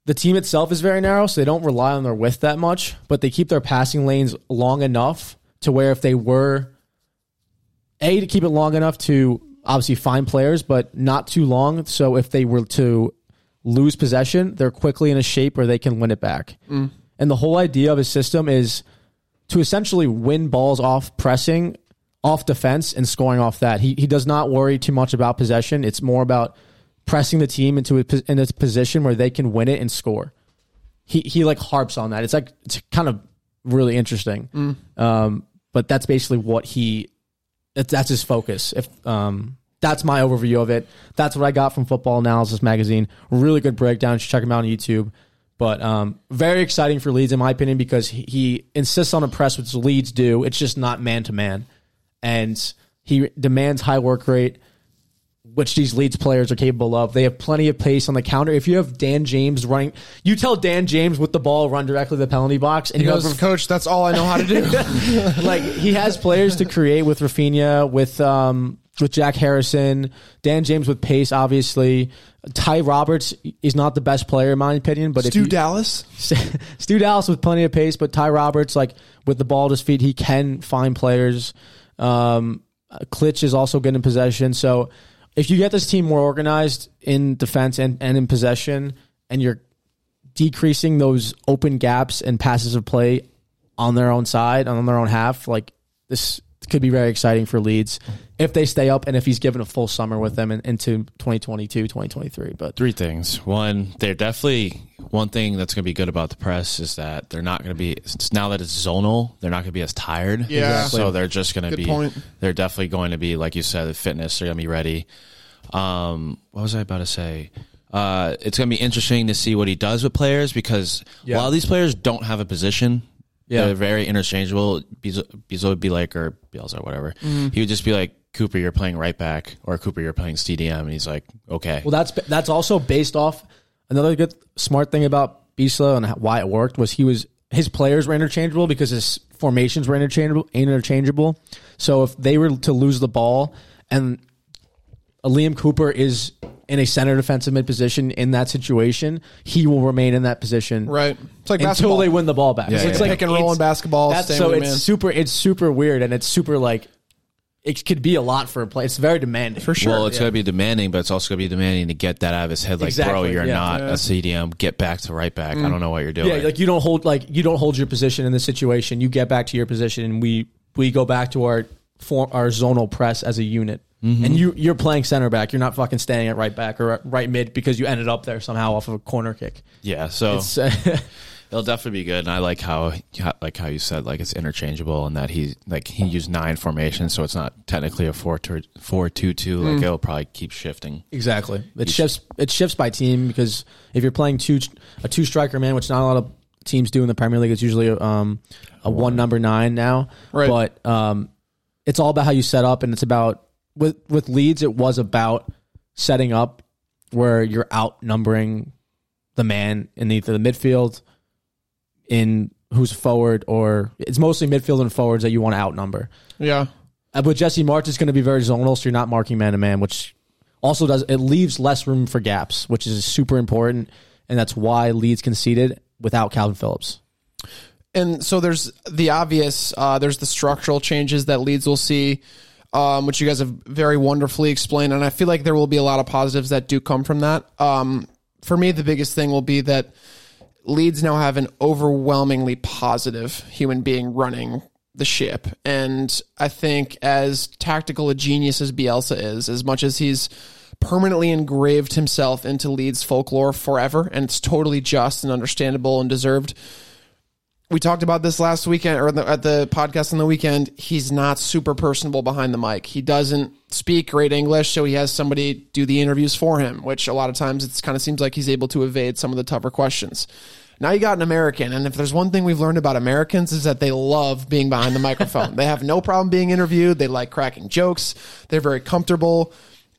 [SPEAKER 3] The team itself is very narrow, so they don't rely on their width that much, but they keep their passing lanes long enough to where if they were a to keep it long enough to obviously find players, but not too long. So if they were to lose possession, they're quickly in a shape where they can win it back. And the whole idea of his system is to essentially win balls off pressing, off defense, and scoring off that. He he does not worry too much about possession. It's more about pressing the team into a, in a position where they can win it and score. He he like harps on that. It's like it's kind of really interesting. Um, but that's basically what he that's, that's his focus. If um, that's my overview of it. That's what I got from Football Analysis Magazine. Really good breakdown. You should check him out on YouTube. But um, very exciting for Leeds, in my opinion, because he, he insists on a press, which Leeds do. It's just not man to man, and he demands high work rate, which these Leeds players are capable of. They have plenty of pace on the counter. If you have Dan James running, you tell Dan James with the ball run directly to the penalty box, and
[SPEAKER 2] He
[SPEAKER 3] you
[SPEAKER 2] goes,
[SPEAKER 3] have
[SPEAKER 2] Coach, that's all I know how to do. [LAUGHS]
[SPEAKER 3] like he has players to create with Raphinha, with um, with Jack Harrison, Dan James with pace, obviously. Ty Roberts is not the best player in my opinion, but if
[SPEAKER 2] Stu
[SPEAKER 3] you,
[SPEAKER 2] Dallas. [LAUGHS]
[SPEAKER 3] Stu Dallas with plenty of pace, but Ty Roberts, like with the ball at his feet, he can find players. Um, Klich is also good in possession. So if you get this team more organized in defense and, and in possession, and you're decreasing those open gaps and passes of play on their own side, on their own half, like this could be very exciting for Leeds if they stay up and if he's given a full summer with them in, into 2022, 2023. But
[SPEAKER 1] Three things. One, they're definitely one thing that's going to be good about the press is that they're not going to be it's- now that it's zonal. They're not going to be as tired.
[SPEAKER 2] Yeah.
[SPEAKER 1] So they're just going to be.
[SPEAKER 2] point.
[SPEAKER 1] They're definitely going to be like you said, the fitness. They're going to be ready. Um, what was I about to say? Uh, it's going to be interesting to see what he does with players because
[SPEAKER 3] Yeah.
[SPEAKER 1] while these players don't have a position,
[SPEAKER 3] Yeah.
[SPEAKER 1] they're very interchangeable. Bezo Bezo would be like, or Bielsa or whatever.
[SPEAKER 2] Mm-hmm.
[SPEAKER 1] He would just be like, Cooper, you're playing right back, or Cooper, you're playing CDM, and he's like, okay.
[SPEAKER 3] Well, that's that's also based off another good smart thing about Bielsa and why it worked was he was his players were interchangeable because his formations were interchangeable. Interchangeable. So if they were to lose the ball and a Liam Cooper is in a center defensive mid position in that situation, he will remain in that position
[SPEAKER 2] Right. It's like
[SPEAKER 3] until
[SPEAKER 2] basketball.
[SPEAKER 3] they win the ball back.
[SPEAKER 1] Yeah,
[SPEAKER 3] So
[SPEAKER 1] yeah,
[SPEAKER 3] it's
[SPEAKER 1] yeah.
[SPEAKER 3] like
[SPEAKER 2] Pick and roll in basketball,
[SPEAKER 3] That's so it's
[SPEAKER 2] man.
[SPEAKER 3] super. It's super weird and it's super like it could be a lot for a play. It's very demanding
[SPEAKER 2] For sure.
[SPEAKER 1] Well, it's
[SPEAKER 3] yeah.
[SPEAKER 1] going to be demanding, but it's also going to be demanding to get that out of his head. Like, bro, you're
[SPEAKER 3] yeah.
[SPEAKER 1] not
[SPEAKER 2] Yeah.
[SPEAKER 1] a CDM. Get back to right back. I mm. don't know what you're doing.
[SPEAKER 3] Yeah, like you don't hold like you don't hold your position in this situation. You get back to your position, and we we go back to our form our zonal press as a unit. And you you're playing center back. You're not fucking staying at right back or right mid because you ended up there somehow off of a corner kick.
[SPEAKER 1] yeah. So
[SPEAKER 3] It's, uh, [LAUGHS]
[SPEAKER 1] it'll definitely be good. And I like how, like how you said, like it's interchangeable and that he, like he used nine formations, so it's not technically a four two four two two. Like it'll probably keep shifting.
[SPEAKER 3] exactly. It shifts it shifts by team because if you're playing two a two striker man, which not a lot of teams do in the Premier League, it's usually um, a one number nine now.
[SPEAKER 2] Right.
[SPEAKER 3] But um, it's all about how you set up, and it's about with with Leeds. It was about setting up where you're outnumbering the man in either the midfield, in who's forward, or it's mostly midfield and forwards that you want to outnumber.
[SPEAKER 2] yeah.
[SPEAKER 3] Uh, With Jesse Marsch, is going to be very zonal, so you're not marking man to man, which also does it leaves less room for gaps, which is super important, and that's why Leeds conceded without Kalvin Phillips.
[SPEAKER 2] and so there's the obvious uh, there's the structural changes that leeds will see um, which you guys have very wonderfully explained and i feel like there will be a lot of positives that do come from that. Um, for me the biggest thing will be that leeds now have an overwhelmingly positive human being running the ship and i think as tactical a genius as bielsa is as much as he's permanently engraved himself into leeds folklore forever and it's totally just and understandable and deserved we talked about this last weekend or the, at the podcast on the weekend. He's not super personable behind the mic. He doesn't speak great English, so he has somebody do the interviews for him, which a lot of times it kind of seems like he's able to evade some of the tougher questions. Now you got an American, and if there's one thing we've learned about Americans is that they love being behind the microphone. they have no problem being interviewed. They like cracking jokes. They're very comfortable.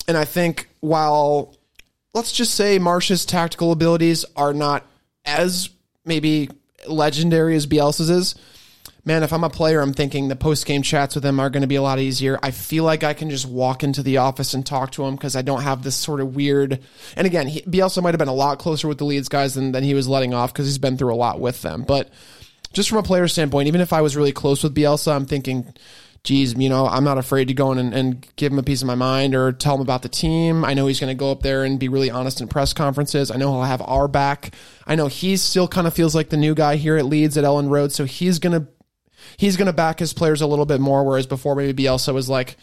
[SPEAKER 2] And I think while let's just say Marsch's tactical abilities are not as maybe legendary as Bielsa's is. Man, if I'm a player, I'm thinking the post game chats with him are going to be a lot easier. I feel like I can just walk into the office and talk to him because I don't have this sort of weird. And again, he, Bielsa might have been a lot closer with the Leeds guys than, than he was letting off because he's been through a lot with them. But just from a player standpoint, even if I was really close with Bielsa, I'm thinking, geez, you know, I'm not afraid to go in and, and give him a piece of my mind or tell him about the team. I know he's going to go up there and be really honest in press conferences. I know he'll have our back. I know he still kind of feels like the new guy here at Leeds at Elland Road, so he's going to he's going to back his players a little bit more. Whereas before, maybe Bielsa was like,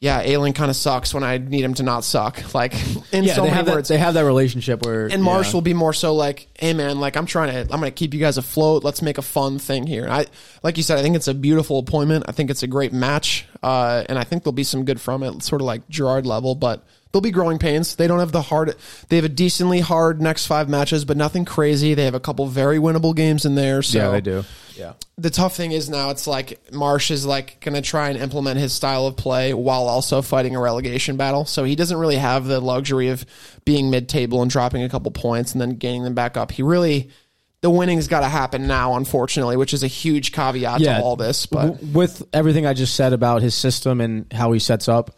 [SPEAKER 2] "Yeah, Ayling kind of sucks when I need him to not suck." [LAUGHS] Like in
[SPEAKER 3] Yeah,
[SPEAKER 2] so
[SPEAKER 3] they
[SPEAKER 2] many
[SPEAKER 3] have that.
[SPEAKER 2] words.
[SPEAKER 3] They have that relationship where
[SPEAKER 2] And Marsch
[SPEAKER 3] yeah.
[SPEAKER 2] will be more so like, "Hey man, like I'm trying to, I'm to keep you guys afloat. Let's make a fun thing here." I, like you said, I think it's a beautiful appointment. I think it's a great match, uh, and I think there'll be some good from it, sort of like Gerrard level, but. There'll be growing pains. They don't have the hard. They have a decently hard next five matches, but nothing crazy. They have a couple very winnable games in there. So
[SPEAKER 3] Yeah, they do. Yeah.
[SPEAKER 2] the tough thing is now it's like Marsch is like going to try and implement his style of play while also fighting a relegation battle. So he doesn't really have the luxury of being mid table and dropping a couple points and then gaining them back up. He really, the winning's got to happen now, unfortunately, which is a huge caveat
[SPEAKER 3] Yeah.
[SPEAKER 2] to all this. But
[SPEAKER 3] W- with everything I just said about his system and how he sets up,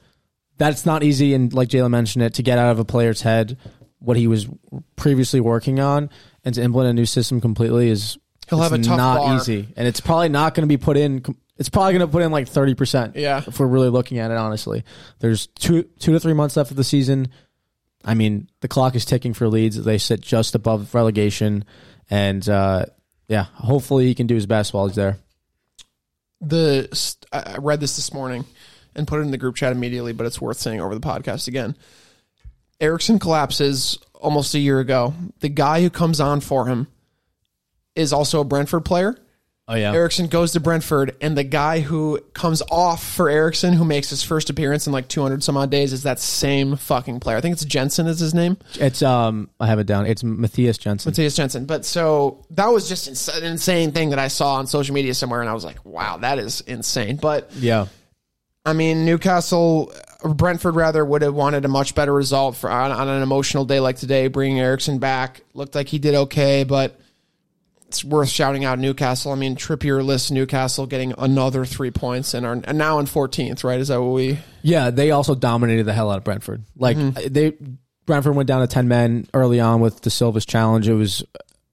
[SPEAKER 3] that's not easy. And like Jalen mentioned it, to get out of a player's head what he was previously working on and to implement a new system completely is
[SPEAKER 2] He'll have a tough
[SPEAKER 3] not
[SPEAKER 2] bar.
[SPEAKER 3] easy, and it's probably not going to be put in. It's probably going to put in like thirty percent.
[SPEAKER 2] Yeah.
[SPEAKER 3] if we're really looking at it honestly, there's two two to three months left of the season. I mean, the clock is ticking for Leeds. They sit just above relegation, and uh, yeah, hopefully he can do his best while he's there.
[SPEAKER 2] the I read this this morning and put it in the group chat immediately, but it's worth saying over the podcast again. Eriksen collapses almost a year ago. The guy who comes on for him is also a Brentford player.
[SPEAKER 3] Oh yeah,
[SPEAKER 2] Eriksen goes to Brentford, and the guy who comes off for Eriksen, who makes his first appearance in like 200 some odd days, is that same fucking player. I think it's Jensen is his name.
[SPEAKER 3] it's um, I have it down. It's Mathias Jensen.
[SPEAKER 2] Mathias Jensen. But so that was just an insane thing that I saw on social media somewhere, and I was like, wow, that is insane. But
[SPEAKER 3] yeah,
[SPEAKER 2] I mean, Newcastle, Brentford rather, would have wanted a much better result for on, on an emotional day like today. Bringing Eriksen back looked like he did okay, but it's worth shouting out Newcastle. I mean, Trippier lists Newcastle getting another three points and are now in 14th, right? Is that what we?
[SPEAKER 3] Yeah, they also dominated the hell out of Brentford. Like
[SPEAKER 2] Mm-hmm.
[SPEAKER 3] they Brentford went down to ten men early on with Dasilva's challenge. It was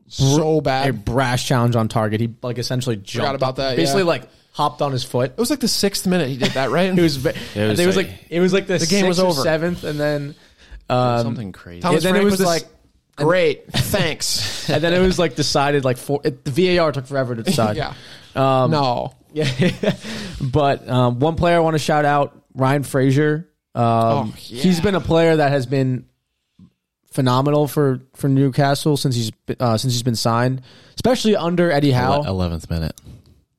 [SPEAKER 2] So bad.
[SPEAKER 3] a brash challenge on target. He like essentially jumped
[SPEAKER 2] about that,
[SPEAKER 3] Basically,
[SPEAKER 2] yeah.
[SPEAKER 3] like hopped on his foot.
[SPEAKER 2] It was like the sixth minute he did that, right? [LAUGHS]
[SPEAKER 3] It was.
[SPEAKER 1] It was
[SPEAKER 3] it was
[SPEAKER 1] like-
[SPEAKER 3] like it was like the,
[SPEAKER 2] The game was
[SPEAKER 3] sixth or
[SPEAKER 2] over.
[SPEAKER 3] seventh, and then um,
[SPEAKER 1] Something crazy.
[SPEAKER 2] Thomas
[SPEAKER 3] yeah, then it was
[SPEAKER 2] was,
[SPEAKER 3] this-
[SPEAKER 2] like, great, [LAUGHS] thanks.
[SPEAKER 3] and then it was like decided like four. It, the VAR took forever to decide. [LAUGHS]
[SPEAKER 2] yeah.
[SPEAKER 3] Um,
[SPEAKER 2] no.
[SPEAKER 3] Yeah, but um, one player I want to shout out, Ryan Fraser. Um,
[SPEAKER 2] Oh, yeah.
[SPEAKER 3] He's been a player that has been phenomenal for, for Newcastle since he's uh, since he's been signed, especially under Eddie Howe.
[SPEAKER 1] Eleventh minute.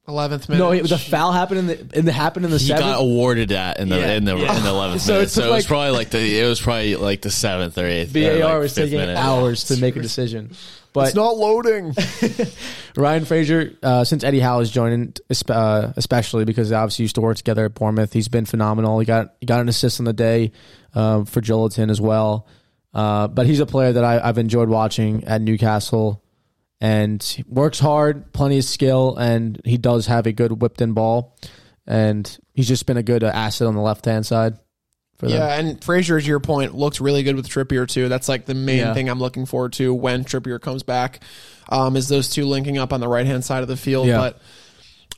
[SPEAKER 2] 11th minute.
[SPEAKER 3] No, it, the foul happened in the in the happened in the
[SPEAKER 1] He
[SPEAKER 3] seventh.
[SPEAKER 1] got awarded that in the
[SPEAKER 3] Yeah.
[SPEAKER 1] in the
[SPEAKER 3] Yeah.
[SPEAKER 1] in the eleventh
[SPEAKER 3] So
[SPEAKER 1] minute.
[SPEAKER 3] it's
[SPEAKER 1] So it was
[SPEAKER 3] like-
[SPEAKER 1] probably like the it was probably like the seventh or eighth. or
[SPEAKER 3] VAR
[SPEAKER 1] like
[SPEAKER 3] was
[SPEAKER 1] fifth
[SPEAKER 3] taking
[SPEAKER 1] minute.
[SPEAKER 3] hours to make a decision, but
[SPEAKER 2] it's not loading. [LAUGHS]
[SPEAKER 3] Ryan Fraser, uh, since Eddie Howe has joined, espe- uh, especially because they obviously used to work together at Bournemouth, he's been phenomenal. He got he got an assist on the day um, for Joelinton as well. Uh, but he's a player that I, I've enjoyed watching at Newcastle, and works hard, plenty of skill, and he does have a good whipped in ball, and he's just been a good uh, asset on the left hand side. For them.
[SPEAKER 2] Yeah, and Fraser, to your point, looks really good with Trippier too. That's like the main
[SPEAKER 3] Yeah.
[SPEAKER 2] thing I'm looking forward to when Trippier comes back. Um, is those two linking up on the right hand side of the field?
[SPEAKER 3] Yeah.
[SPEAKER 2] But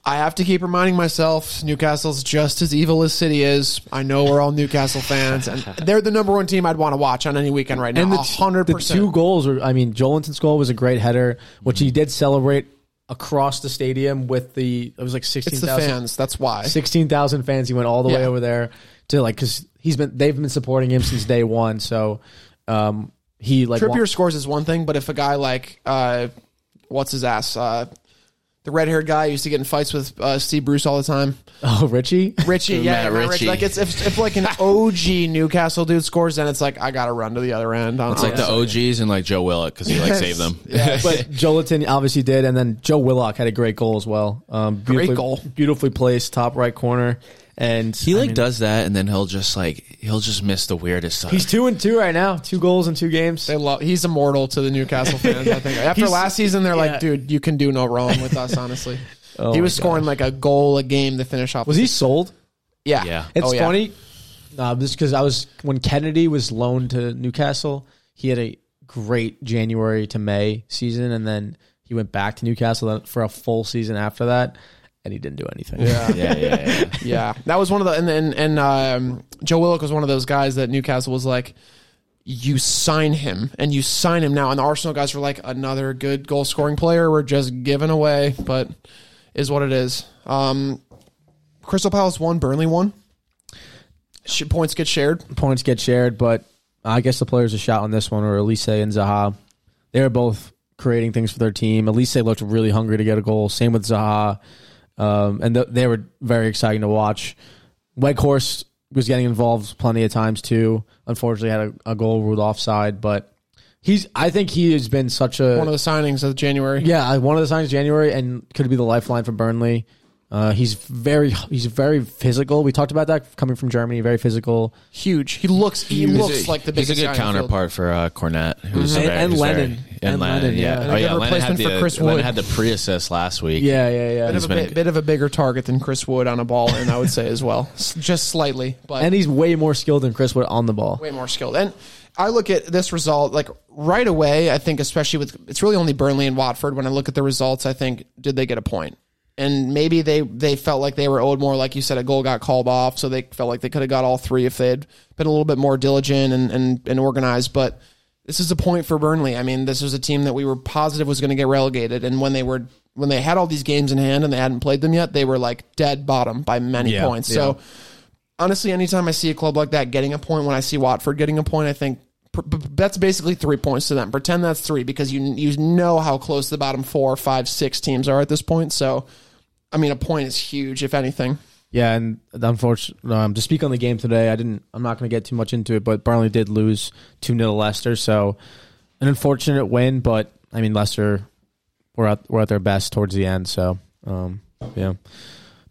[SPEAKER 2] I have to keep reminding myself Newcastle's just as evil as City is. I know we're all Newcastle fans, and [LAUGHS] they're the number one team I'd want to watch on any weekend right now.
[SPEAKER 3] And the,
[SPEAKER 2] A hundred
[SPEAKER 3] the two goals were, I mean, Joelinton's goal was a great header, which he did celebrate across the stadium with the, it was like 16,000
[SPEAKER 2] fans. That's why.
[SPEAKER 3] 16,000 fans. He went all the way over there to like, cause he's been, they've been supporting him since day one. So, um, he like,
[SPEAKER 2] Trippier
[SPEAKER 3] wa-
[SPEAKER 2] scores is one thing, but if a guy like uh, what's his ass, uh, the red haired guy used to get in fights with uh, Steve Bruce all the time.
[SPEAKER 3] oh, Ritchie.
[SPEAKER 2] Ritchie, yeah,
[SPEAKER 1] Matt
[SPEAKER 2] Matt
[SPEAKER 1] Ritchie.
[SPEAKER 2] Like it's if, if like an [LAUGHS] OG Newcastle dude scores, then it's like I gotta run to the other end.
[SPEAKER 1] It's like the OGs and like Joe Willock because he like saved them. [LAUGHS]
[SPEAKER 3] but Joelinton obviously did. And then Joe Willock had a great goal as well. Um, beautifully,
[SPEAKER 2] goal.
[SPEAKER 3] Beautifully placed, top right corner. And
[SPEAKER 1] He
[SPEAKER 3] I
[SPEAKER 1] like
[SPEAKER 3] mean,
[SPEAKER 1] does that and then he'll just like he'll just miss the weirdest stuff.
[SPEAKER 3] he's two and two right now, two goals in two games.
[SPEAKER 2] They love. He's immortal to the Newcastle fans. I think after
[SPEAKER 3] He's-
[SPEAKER 2] last season, they're
[SPEAKER 3] yeah.
[SPEAKER 2] like, dude, you can do no wrong with us. Honestly, [LAUGHS]
[SPEAKER 3] Oh
[SPEAKER 2] he was scoring like a goal a game to finish off.
[SPEAKER 3] Was he sold?
[SPEAKER 2] Yeah,
[SPEAKER 1] Yeah.
[SPEAKER 3] It's
[SPEAKER 2] Oh, yeah.
[SPEAKER 3] funny. Uh, just because I was when Kennedy was loaned to Newcastle, he had a great January to May season, and then he went back to Newcastle for a full season after that, and he didn't do anything.
[SPEAKER 2] Yeah. [LAUGHS]
[SPEAKER 1] yeah, yeah, yeah.
[SPEAKER 2] yeah, that was one of the and and, and um, Joe Willock was one of those guys that Newcastle was like, you sign him and you sign him now, and the Arsenal guys were like another good goal scoring player. We're just giving away, but is what it is. Um, Crystal Palace won, Burnley won. Sh- points get shared.
[SPEAKER 3] Points get shared, but I guess the players a shot on this one, or Olise and Zaha. They were both creating things for their team. Olise looked really hungry to get a goal. Same with Zaha, um, and th- they were very exciting to watch. Weghorst was getting involved plenty of times too. Unfortunately, had a, a goal ruled offside, but he's. I think he has been such a
[SPEAKER 2] One of the signings of January.
[SPEAKER 3] yeah one of the signs of January, and could be the lifeline for Burnley. Uh, he's very he's very physical. We talked about that coming from Germany. Very physical.
[SPEAKER 2] Huge. He looks. He
[SPEAKER 3] Huge.
[SPEAKER 2] looks like the
[SPEAKER 1] He's a good
[SPEAKER 2] in field.
[SPEAKER 1] counterpart for uh, Cornet, who's
[SPEAKER 3] And-
[SPEAKER 1] very,
[SPEAKER 3] and
[SPEAKER 1] who's
[SPEAKER 3] Lennon.
[SPEAKER 1] Very-
[SPEAKER 3] And
[SPEAKER 1] and Lennon,
[SPEAKER 3] Lennon,
[SPEAKER 1] yeah.
[SPEAKER 3] yeah.
[SPEAKER 2] And
[SPEAKER 1] Oh yeah,
[SPEAKER 2] good
[SPEAKER 1] Lennon had the
[SPEAKER 2] for Chris uh,
[SPEAKER 1] Lennon
[SPEAKER 2] Wood.
[SPEAKER 1] had the pre-assist last week.
[SPEAKER 3] Yeah, yeah, yeah.
[SPEAKER 2] Bit of, a
[SPEAKER 1] been a
[SPEAKER 2] bit, bit of a bigger target than Chris Wood on a ball, and I would say as well, just slightly, but
[SPEAKER 3] and he's way more skilled than Chris Wood on the ball.
[SPEAKER 2] way more skilled. And I look at this result like right away. I think, especially with it's really only Burnley and Watford. When I look at the results, I think did they get a point? And maybe they they felt like they were owed more. Like you said, a goal got called off, so they felt like they could have got all three if they had been a little bit more diligent and and, and organized. But this is a point for Burnley. I mean, this was a team that we were positive was going to get relegated, and when they were when they had all these games in hand and they hadn't played them yet, they were like dead bottom by many
[SPEAKER 3] Yeah,
[SPEAKER 2] points. So honestly, anytime I see a club like that getting a point, when I see Watford getting a point, I think that's basically three points to them. Pretend that's three because you you know how close the bottom four, five, six teams are at this point. So, I mean, a point is huge, if anything.
[SPEAKER 3] Yeah, and unfortunately, um, to speak on the game today, I didn't. I'm not going to get too much into it, but Burnley did lose two 0 to Leicester, so an unfortunate win. But I mean, Leicester were at were at their best towards the end, so um, yeah,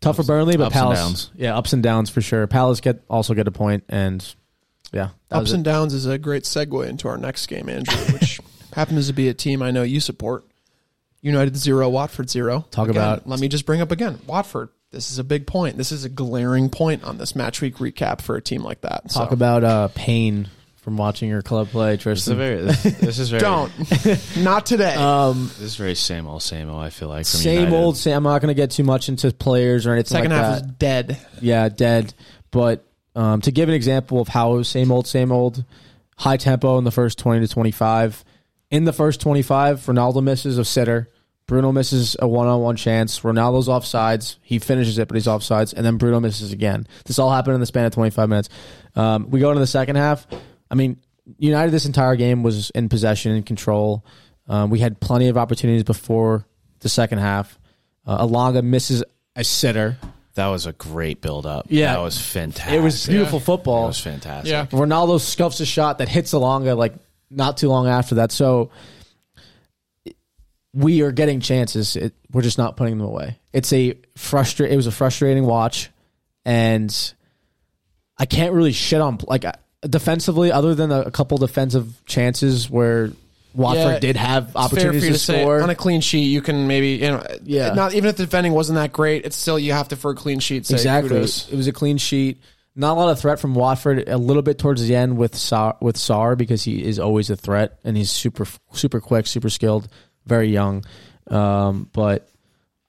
[SPEAKER 3] tough for Burnley, but
[SPEAKER 1] ups and
[SPEAKER 3] Palace,
[SPEAKER 1] downs.
[SPEAKER 3] yeah, ups and downs for sure. Palace get also get a point, and yeah, that was
[SPEAKER 2] Ups
[SPEAKER 3] it.
[SPEAKER 2] and downs is a great segue into our next game, Andrew, which [LAUGHS] happens to be a team I know you support. United zero, Watford zero.
[SPEAKER 3] Talk
[SPEAKER 2] Again,
[SPEAKER 3] about-
[SPEAKER 2] Let me just bring up again Watford. This is a big point. This is a glaring point on this match week recap for a team like that.
[SPEAKER 3] talk
[SPEAKER 2] So,
[SPEAKER 3] about uh, pain from watching your club play,
[SPEAKER 1] This is
[SPEAKER 3] Tristan.
[SPEAKER 1] very. This, this is very.
[SPEAKER 2] don't. [LAUGHS] Not today.
[SPEAKER 3] Um,
[SPEAKER 1] This is very same old, same old. I feel like from
[SPEAKER 3] same
[SPEAKER 1] United.
[SPEAKER 3] old. Same. I'm not going to get too much into players or anything
[SPEAKER 2] Second
[SPEAKER 3] like
[SPEAKER 2] half
[SPEAKER 3] that.
[SPEAKER 2] dead.
[SPEAKER 3] yeah, dead. But um, to give an example of how same old, same old, high tempo in the first 20 to 25. In the first 25, Ronaldo misses a sitter. Bruno misses a one on one chance. Ronaldo's offsides. He finishes it, but he's offsides. And then Bruno misses again. This all happened in the span of 25 minutes. Um, we go into the second half. I mean, United this entire game was in possession and control. Um, we had plenty of opportunities before the second half. Uh, Elanga misses a sitter.
[SPEAKER 1] That was a great build up.
[SPEAKER 3] Yeah.
[SPEAKER 1] that was fantastic.
[SPEAKER 3] It was beautiful
[SPEAKER 1] It
[SPEAKER 3] football.
[SPEAKER 1] It was fantastic.
[SPEAKER 2] Yeah.
[SPEAKER 3] Ronaldo scuffs a shot that hits Elanga like not too long after that. So we are getting chances. It, we're just not putting them away. It's a frustrate. It was a frustrating watch, and I can't really shit on like uh, defensively, other than a, a couple defensive chances where Watford
[SPEAKER 2] Yeah,
[SPEAKER 3] did have opportunities
[SPEAKER 2] for you
[SPEAKER 3] to,
[SPEAKER 2] to
[SPEAKER 3] score.
[SPEAKER 2] on a clean sheet. You can maybe you know,
[SPEAKER 3] Yeah.
[SPEAKER 2] Not even if the defending wasn't that great, it's still you have to for a clean sheet.
[SPEAKER 3] Exactly,
[SPEAKER 2] kudos.
[SPEAKER 3] it was a clean sheet. Not a lot of threat from Watford. A little bit towards the end with Sarr, with Sarr because he is always a threat and he's super super quick, super skilled, very young. Um, but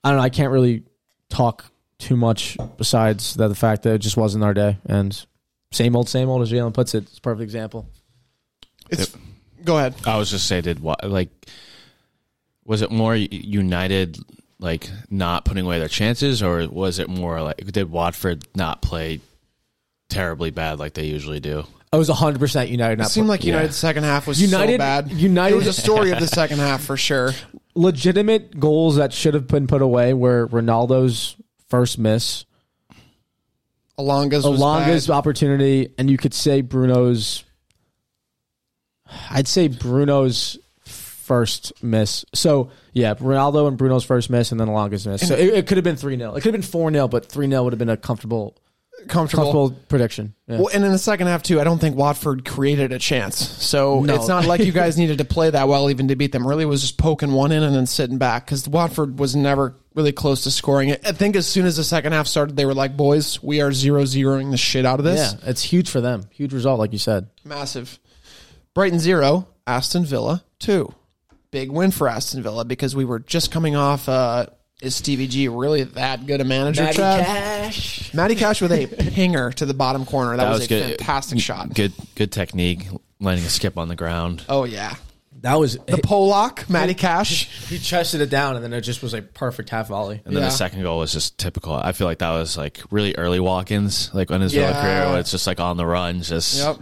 [SPEAKER 3] I don't know. I can't really talk too much besides that the fact that it just wasn't our day and same old, same old as Jalen puts it. It's a perfect example.
[SPEAKER 2] It's go ahead.
[SPEAKER 1] I was just say, did what like was it more United like not putting away their chances, or was it more like did Watford not play terribly bad like they usually do?
[SPEAKER 3] I was hundred percent United.
[SPEAKER 2] It
[SPEAKER 3] Not
[SPEAKER 2] seemed
[SPEAKER 3] put-
[SPEAKER 2] like United's second half was
[SPEAKER 3] United-
[SPEAKER 2] so bad.
[SPEAKER 3] United-
[SPEAKER 2] it was a story of the second half for sure. [LAUGHS]
[SPEAKER 3] legitimate goals that should have been put away were Ronaldo's first miss.
[SPEAKER 2] Elanga's was
[SPEAKER 3] Elanga's
[SPEAKER 2] bad.
[SPEAKER 3] opportunity, and you could say Bruno's. I'd say Bruno's first miss. So yeah, Ronaldo and Bruno's first miss, and then Elanga's miss. So it, it could have been three 0 It could have been four 0 but three 0 would have been a comfortable,
[SPEAKER 2] comfortable.
[SPEAKER 3] comfortable prediction. Yeah.
[SPEAKER 2] Well, and in the second half too, I don't think Watford created a chance. So
[SPEAKER 3] No.
[SPEAKER 2] it's not like you [LAUGHS] guys needed to play that well even to beat them. Really, it was just poking one in and then sitting back because Watford was never really close to scoring it. I think as soon as the second half started, they were like, "Boys, we are zero zeroing the shit out of this."
[SPEAKER 3] yeah, it's huge for them. Huge result, like you said.
[SPEAKER 2] Massive. Brighton zero, Aston Villa two. Big win for Aston Villa because we were just coming off. Uh, is Stevie G really that good a manager? Chad?
[SPEAKER 3] Cash.
[SPEAKER 2] Matty Cash with a [LAUGHS] pinger to the bottom corner. That, was, a fantastic shot.
[SPEAKER 1] Good, good technique, landing a skip on the ground.
[SPEAKER 2] Oh yeah,
[SPEAKER 3] That was
[SPEAKER 2] the Polak, Matty Cash.
[SPEAKER 3] he chested it down, and then it just was a perfect half volley.
[SPEAKER 1] And then
[SPEAKER 2] Yeah.
[SPEAKER 1] the second goal was just typical. I feel like that was like really early Watkins, like in his Villa
[SPEAKER 2] Yeah.
[SPEAKER 1] career, where it's just like on the run, just
[SPEAKER 2] Yep.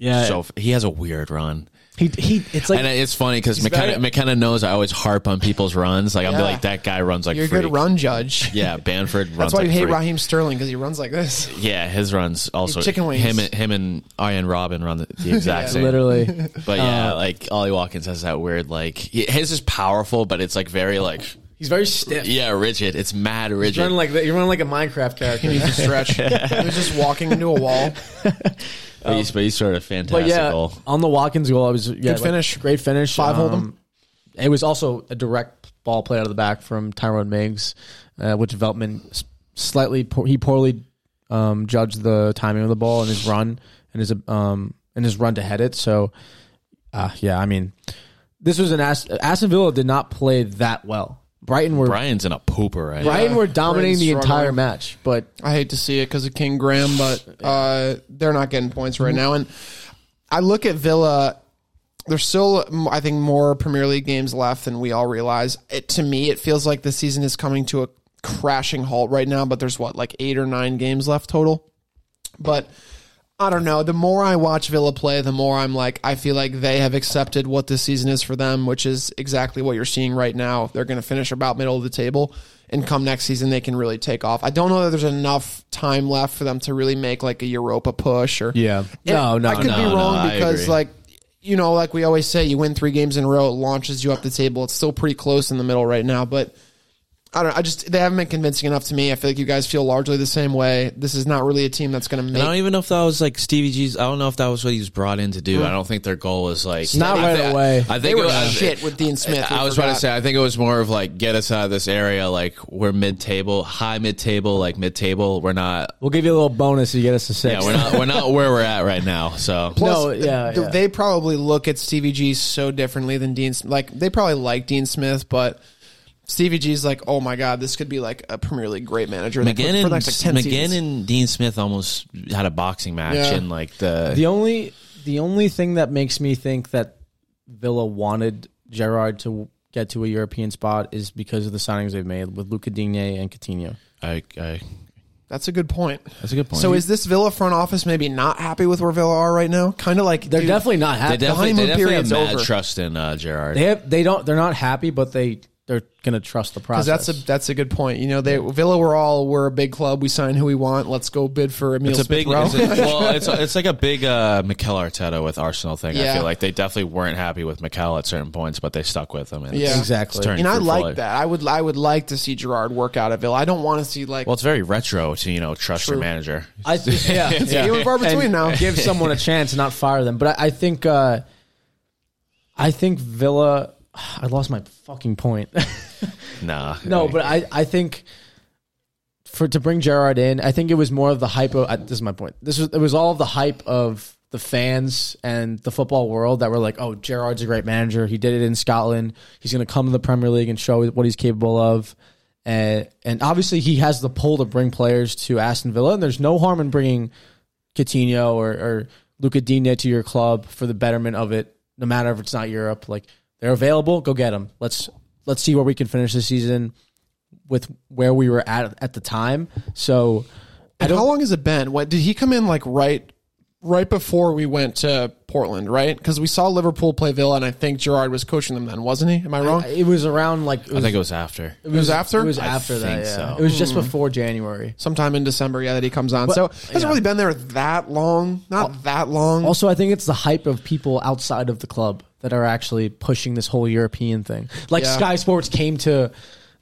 [SPEAKER 3] Yeah,
[SPEAKER 1] so he has a weird run.
[SPEAKER 3] He he. It's like
[SPEAKER 1] and it's funny because McKenna,
[SPEAKER 3] very-
[SPEAKER 1] McKenna knows I always harp on people's runs. Like I'm
[SPEAKER 2] Yeah.
[SPEAKER 1] like that guy runs like
[SPEAKER 2] You're a
[SPEAKER 1] freak.
[SPEAKER 2] good run judge. [LAUGHS]
[SPEAKER 1] Yeah, Bamford runs.
[SPEAKER 2] That's why
[SPEAKER 1] like
[SPEAKER 2] you hate
[SPEAKER 1] freak.
[SPEAKER 2] Raheem Sterling because he runs like this.
[SPEAKER 1] Yeah, his runs also
[SPEAKER 2] chicken wings.
[SPEAKER 1] Him and him and Arjen Robben run the, the [LAUGHS] exact same.
[SPEAKER 3] literally.
[SPEAKER 1] But yeah, uh, like Ollie Watkins has that weird like his is powerful, but it's like very like
[SPEAKER 3] He's very stiff.
[SPEAKER 1] Yeah, rigid. It's mad
[SPEAKER 3] You're
[SPEAKER 1] rigid.
[SPEAKER 3] running like that. You're running like a Minecraft character. [LAUGHS]
[SPEAKER 2] He needs to stretch. [LAUGHS] he was just walking into a wall. [LAUGHS]
[SPEAKER 1] but, he's, but he's sort of fantastic.
[SPEAKER 3] But yeah,
[SPEAKER 1] goal.
[SPEAKER 3] on the Watkins goal, I was yeah, like,
[SPEAKER 2] finish.
[SPEAKER 3] great finish.
[SPEAKER 2] Five hold 'em.
[SPEAKER 3] Um, It was also a direct ball played out of the back from Tyrone Mings, uh, which Veltman slightly poor, he poorly um, judged the timing of the ball and his run and his um and his run to head it. So, uh, yeah, I mean, this was an Ast- Aston Villa did not play that well. Brighton were
[SPEAKER 1] Brian's in a pooper right
[SPEAKER 3] Brighton
[SPEAKER 2] Yeah,
[SPEAKER 3] were dominating the
[SPEAKER 2] Brighton's
[SPEAKER 3] entire
[SPEAKER 2] struggling.
[SPEAKER 3] match, but
[SPEAKER 2] I hate to see it because of King Graham, but uh, they're not getting points right now. And I look at Villa. There's still, mm, I think, more Premier League games left than we all realize. It, to me, it feels like the season is coming to a crashing halt right now. But there's what, like eight or nine games left total. But I don't know. The more I watch Villa play, the more I'm like, I feel like they have accepted what this season is for them, which is exactly what you're seeing right now. They're going to finish about middle of the table, and come next season, they can really take off. I don't know that there's enough time left for them to really make like a Europa push or
[SPEAKER 3] yeah, no, no,
[SPEAKER 2] I could
[SPEAKER 1] no,
[SPEAKER 2] be wrong
[SPEAKER 1] I
[SPEAKER 2] because like you know, like we always say, you win three games in a row, it launches you up the table. It's still pretty close in the middle right now, but I don't. I just they haven't been convincing enough to me. I feel like you guys feel largely the same way. This is not really a team that's going to
[SPEAKER 1] And I don't even know if that was like Stevie G's. I don't know if that was what he was brought in to do. Mm-hmm. I don't think their goal was like
[SPEAKER 3] Not
[SPEAKER 1] I
[SPEAKER 3] right
[SPEAKER 1] thi-
[SPEAKER 3] away.
[SPEAKER 1] I think
[SPEAKER 2] They
[SPEAKER 1] it
[SPEAKER 2] were
[SPEAKER 1] was,
[SPEAKER 2] shit with Dean Smith. we
[SPEAKER 1] I was about to say. I think it was more of like get us out of this area. Like we're mid table, high mid table, like mid table. We're not.
[SPEAKER 3] we'll give you a little bonus if you get us to six.
[SPEAKER 1] Yeah, we're not. We're not where we're at right now. So [LAUGHS]
[SPEAKER 3] no, yeah,
[SPEAKER 2] th-
[SPEAKER 3] yeah.
[SPEAKER 2] they probably look at Stevie G so differently than Dean. Like they probably like Dean Smith, but Stevie G's like, oh my god, this could be like a Premier League great manager like,
[SPEAKER 1] McGinn
[SPEAKER 2] for,
[SPEAKER 1] and
[SPEAKER 2] the next like ten
[SPEAKER 1] McGinn and Dean Smith almost had a boxing match
[SPEAKER 2] Yeah.
[SPEAKER 1] in like the.
[SPEAKER 3] The only the only thing that makes me think that Villa wanted Gerrard to get to a European spot is because of the signings they've made with Luca Digne and Coutinho.
[SPEAKER 1] I, I,
[SPEAKER 2] That's a good point.
[SPEAKER 1] that's a good point.
[SPEAKER 2] So is this Villa front office maybe not happy with where Villa are right now? Kind of like
[SPEAKER 3] They're
[SPEAKER 2] dude,
[SPEAKER 3] definitely not
[SPEAKER 1] they
[SPEAKER 3] happy.
[SPEAKER 1] definitely, they
[SPEAKER 2] honeymoon
[SPEAKER 1] definitely have
[SPEAKER 2] period's
[SPEAKER 1] mad
[SPEAKER 2] over.
[SPEAKER 1] trust in uh, Gerrard.
[SPEAKER 3] They have they don't they're not happy, but they they're gonna trust the process.
[SPEAKER 2] that's a that's a good point. You know, they Villa were all we're a big club. We sign who we want. Let's go bid for Emile
[SPEAKER 1] It's a
[SPEAKER 2] Smith
[SPEAKER 1] big,
[SPEAKER 2] Rowe.
[SPEAKER 1] it's a, [LAUGHS] well, it's it's like a big uh, Mikel Arteta with Arsenal thing. I feel like they definitely weren't happy with Mikel at certain points, but they stuck with him. And
[SPEAKER 2] Yeah.
[SPEAKER 1] it's,
[SPEAKER 3] Exactly.
[SPEAKER 1] it's
[SPEAKER 2] and I
[SPEAKER 1] fruitful.
[SPEAKER 2] like that. I would I would like to see Gerrard work out at Villa. I don't want to see like
[SPEAKER 1] Well, it's very retro to you know trust your manager.
[SPEAKER 3] I [LAUGHS] yeah, yeah.
[SPEAKER 2] few far between
[SPEAKER 3] And
[SPEAKER 2] now.
[SPEAKER 3] Give someone a chance and not fire them. But I, I think uh, I think Villa. I lost my fucking point. [LAUGHS]
[SPEAKER 1] Nah,
[SPEAKER 3] No, but I, I think for to bring Gerrard in, I think it was more of the hype of. Uh, this is my point. This was it was all of the hype of the fans and the football world that were like, "Oh, Gerrard's a great manager. He did it in Scotland. He's going to come to the Premier League and show what he's capable of." And and obviously he has the pull to bring players to Aston Villa, and there's no harm in bringing Coutinho or, or Luca Digne to your club for the betterment of it. No matter if it's not Europe, like they're available, go get them. Let's let's see where we can finish the season with where we were at at the time. So
[SPEAKER 2] And how long has it been? What did he come in like right right before we went to Portland, right? Because we saw Liverpool play Villa, and I think Gerrard was coaching them then, wasn't he? Am I wrong?
[SPEAKER 3] it was around like it
[SPEAKER 1] I think it was after.
[SPEAKER 3] it
[SPEAKER 2] was after?
[SPEAKER 3] It was
[SPEAKER 1] I
[SPEAKER 3] after that.
[SPEAKER 1] think
[SPEAKER 3] Yeah.
[SPEAKER 1] so.
[SPEAKER 3] It was just hmm. before January.
[SPEAKER 2] Sometime in December, yeah, that he comes on. so it hasn't
[SPEAKER 3] yeah.
[SPEAKER 2] really been there that long. Not that long.
[SPEAKER 3] Also, I think it's the hype of people outside of the club that are actually pushing this whole European thing. Like
[SPEAKER 2] Yeah.
[SPEAKER 3] Sky Sports came to,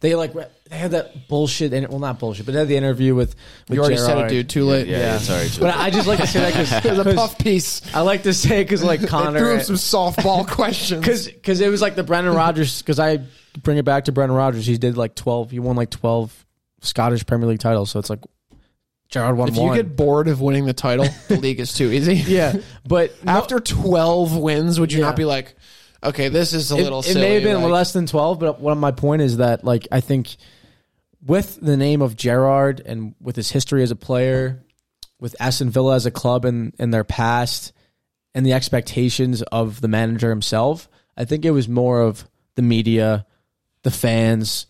[SPEAKER 3] they like they had that bullshit. And well, not bullshit, but they had the interview with. with
[SPEAKER 2] you already said it,
[SPEAKER 3] Gerrard.
[SPEAKER 2] dude. Too late.
[SPEAKER 1] Yeah, yeah. sorry.
[SPEAKER 3] But I just like to say that because [LAUGHS]
[SPEAKER 2] It was a puff piece.
[SPEAKER 3] I like to say because like
[SPEAKER 2] Connor threw him some softball [LAUGHS] questions.
[SPEAKER 3] because because it was like the Brendan Rodgers because I bring it back to Brendan Rodgers. He did like twelve. He won like twelve Scottish Premier League titles. So it's like Gerrard won
[SPEAKER 2] if you
[SPEAKER 3] one.
[SPEAKER 2] get bored of winning the title, [LAUGHS] the league is too easy.
[SPEAKER 3] yeah, but [LAUGHS]
[SPEAKER 2] After twelve wins, would you
[SPEAKER 3] Yeah.
[SPEAKER 2] not be like, okay, this is a
[SPEAKER 3] it,
[SPEAKER 2] little?
[SPEAKER 3] it
[SPEAKER 2] silly.
[SPEAKER 3] may have been
[SPEAKER 2] like-
[SPEAKER 3] less than 12 but one of my point is that like i think with the name of gerrard and with his history as a player with aston villa as a club and in their past and the expectations of the manager himself i think it was more of the media the fans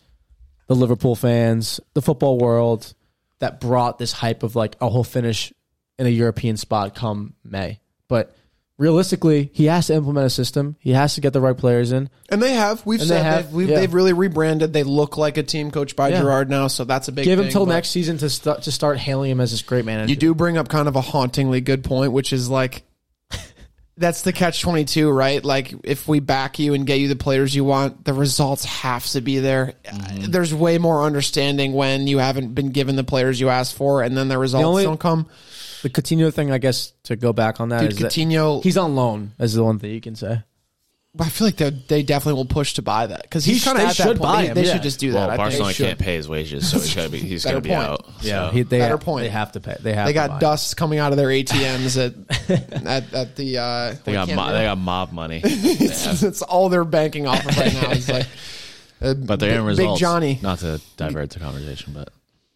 [SPEAKER 3] the liverpool fans the football world that brought this hype of like oh he'll finish in a european spot come may but realistically he has to implement a system he has to get the right players in
[SPEAKER 2] And they have. We've
[SPEAKER 3] And they
[SPEAKER 2] said
[SPEAKER 3] have,
[SPEAKER 2] they've,
[SPEAKER 3] yeah.
[SPEAKER 2] they've really rebranded. They look like a team coached by
[SPEAKER 3] Yeah.
[SPEAKER 2] Gerrard now, so that's a big.
[SPEAKER 3] give him till next season to start to start hailing him as this great manager.
[SPEAKER 2] You do bring up kind of a hauntingly good point, which is like that's the catch 22 right like if we back you and get you the players you want the results have to be there
[SPEAKER 3] Mm-hmm.
[SPEAKER 2] there's way more understanding when you haven't been given the players you asked for and then the results
[SPEAKER 3] only-
[SPEAKER 2] don't come
[SPEAKER 3] The Coutinho thing, I guess, to go back on that
[SPEAKER 2] dude
[SPEAKER 3] is that
[SPEAKER 2] Coutinho
[SPEAKER 3] he's on loan. Is the one thing you can say.
[SPEAKER 2] I feel like they they definitely will push to buy that because he's
[SPEAKER 3] He-
[SPEAKER 2] kind of at that
[SPEAKER 3] should
[SPEAKER 2] point.
[SPEAKER 3] buy
[SPEAKER 2] They,
[SPEAKER 3] him,
[SPEAKER 2] they
[SPEAKER 3] yeah.
[SPEAKER 2] should just do
[SPEAKER 1] Well,
[SPEAKER 2] that. I
[SPEAKER 1] Barcelona
[SPEAKER 2] think.
[SPEAKER 1] can't pay his wages, so he's gonna be he's gonna be
[SPEAKER 2] point.
[SPEAKER 1] out.
[SPEAKER 3] Yeah,
[SPEAKER 1] So-
[SPEAKER 3] he, they
[SPEAKER 2] Better
[SPEAKER 3] have,
[SPEAKER 2] point.
[SPEAKER 3] They have to pay. They have.
[SPEAKER 2] They
[SPEAKER 3] to
[SPEAKER 2] got dust coming out of their ATMs [LAUGHS] at at, at the. Uh,
[SPEAKER 1] they got mo- they got mob money, [LAUGHS]
[SPEAKER 2] it's, it's all they're banking off of right now. It's like, [LAUGHS] uh,
[SPEAKER 1] but they're in
[SPEAKER 2] Big. Johnny.
[SPEAKER 1] Not to divert the conversation, but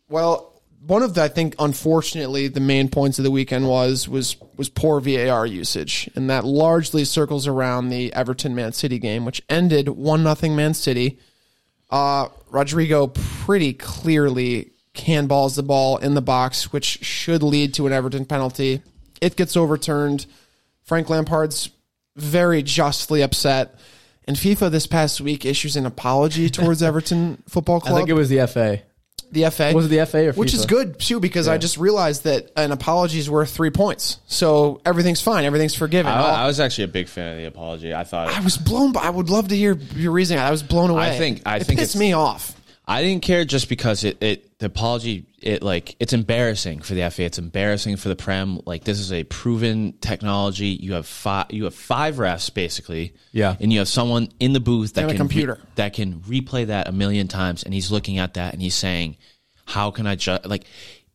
[SPEAKER 2] Well, one of the I think unfortunately the main points of the weekend was was was poor VAR usage, and that largely circles around the Everton Man City game, which ended one nothing Man City. Uh, Rodrigo pretty clearly handballs the ball in the box, which should lead to an Everton penalty. It gets overturned. Frank Lampard's very justly upset. And FIFA this past week issues an apology towards [LAUGHS] Everton Football Club.
[SPEAKER 3] I think it was the FA.
[SPEAKER 2] The FA.
[SPEAKER 3] Was it the FA or
[SPEAKER 2] Which is good too because I just realized that an apology is worth three points. So everything's fine. Everything's forgiven.
[SPEAKER 1] I,
[SPEAKER 2] I'll-
[SPEAKER 1] I was actually a big fan of the apology. I thought
[SPEAKER 2] I was blown. By, I would love to hear your reasoning. I was blown away.
[SPEAKER 1] I think- I
[SPEAKER 2] it
[SPEAKER 1] think
[SPEAKER 2] pissed
[SPEAKER 1] it's-
[SPEAKER 2] me off.
[SPEAKER 1] I didn't care just because it, it the apology it like it's embarrassing for the FA. It's embarrassing for the Prem. Like this is a proven technology. You have five you have five refs basically.
[SPEAKER 3] Yeah.
[SPEAKER 1] And you have someone in the booth that
[SPEAKER 2] And a
[SPEAKER 1] can
[SPEAKER 2] computer.
[SPEAKER 1] that can replay that a million times and he's looking at that and he's saying, How can I just like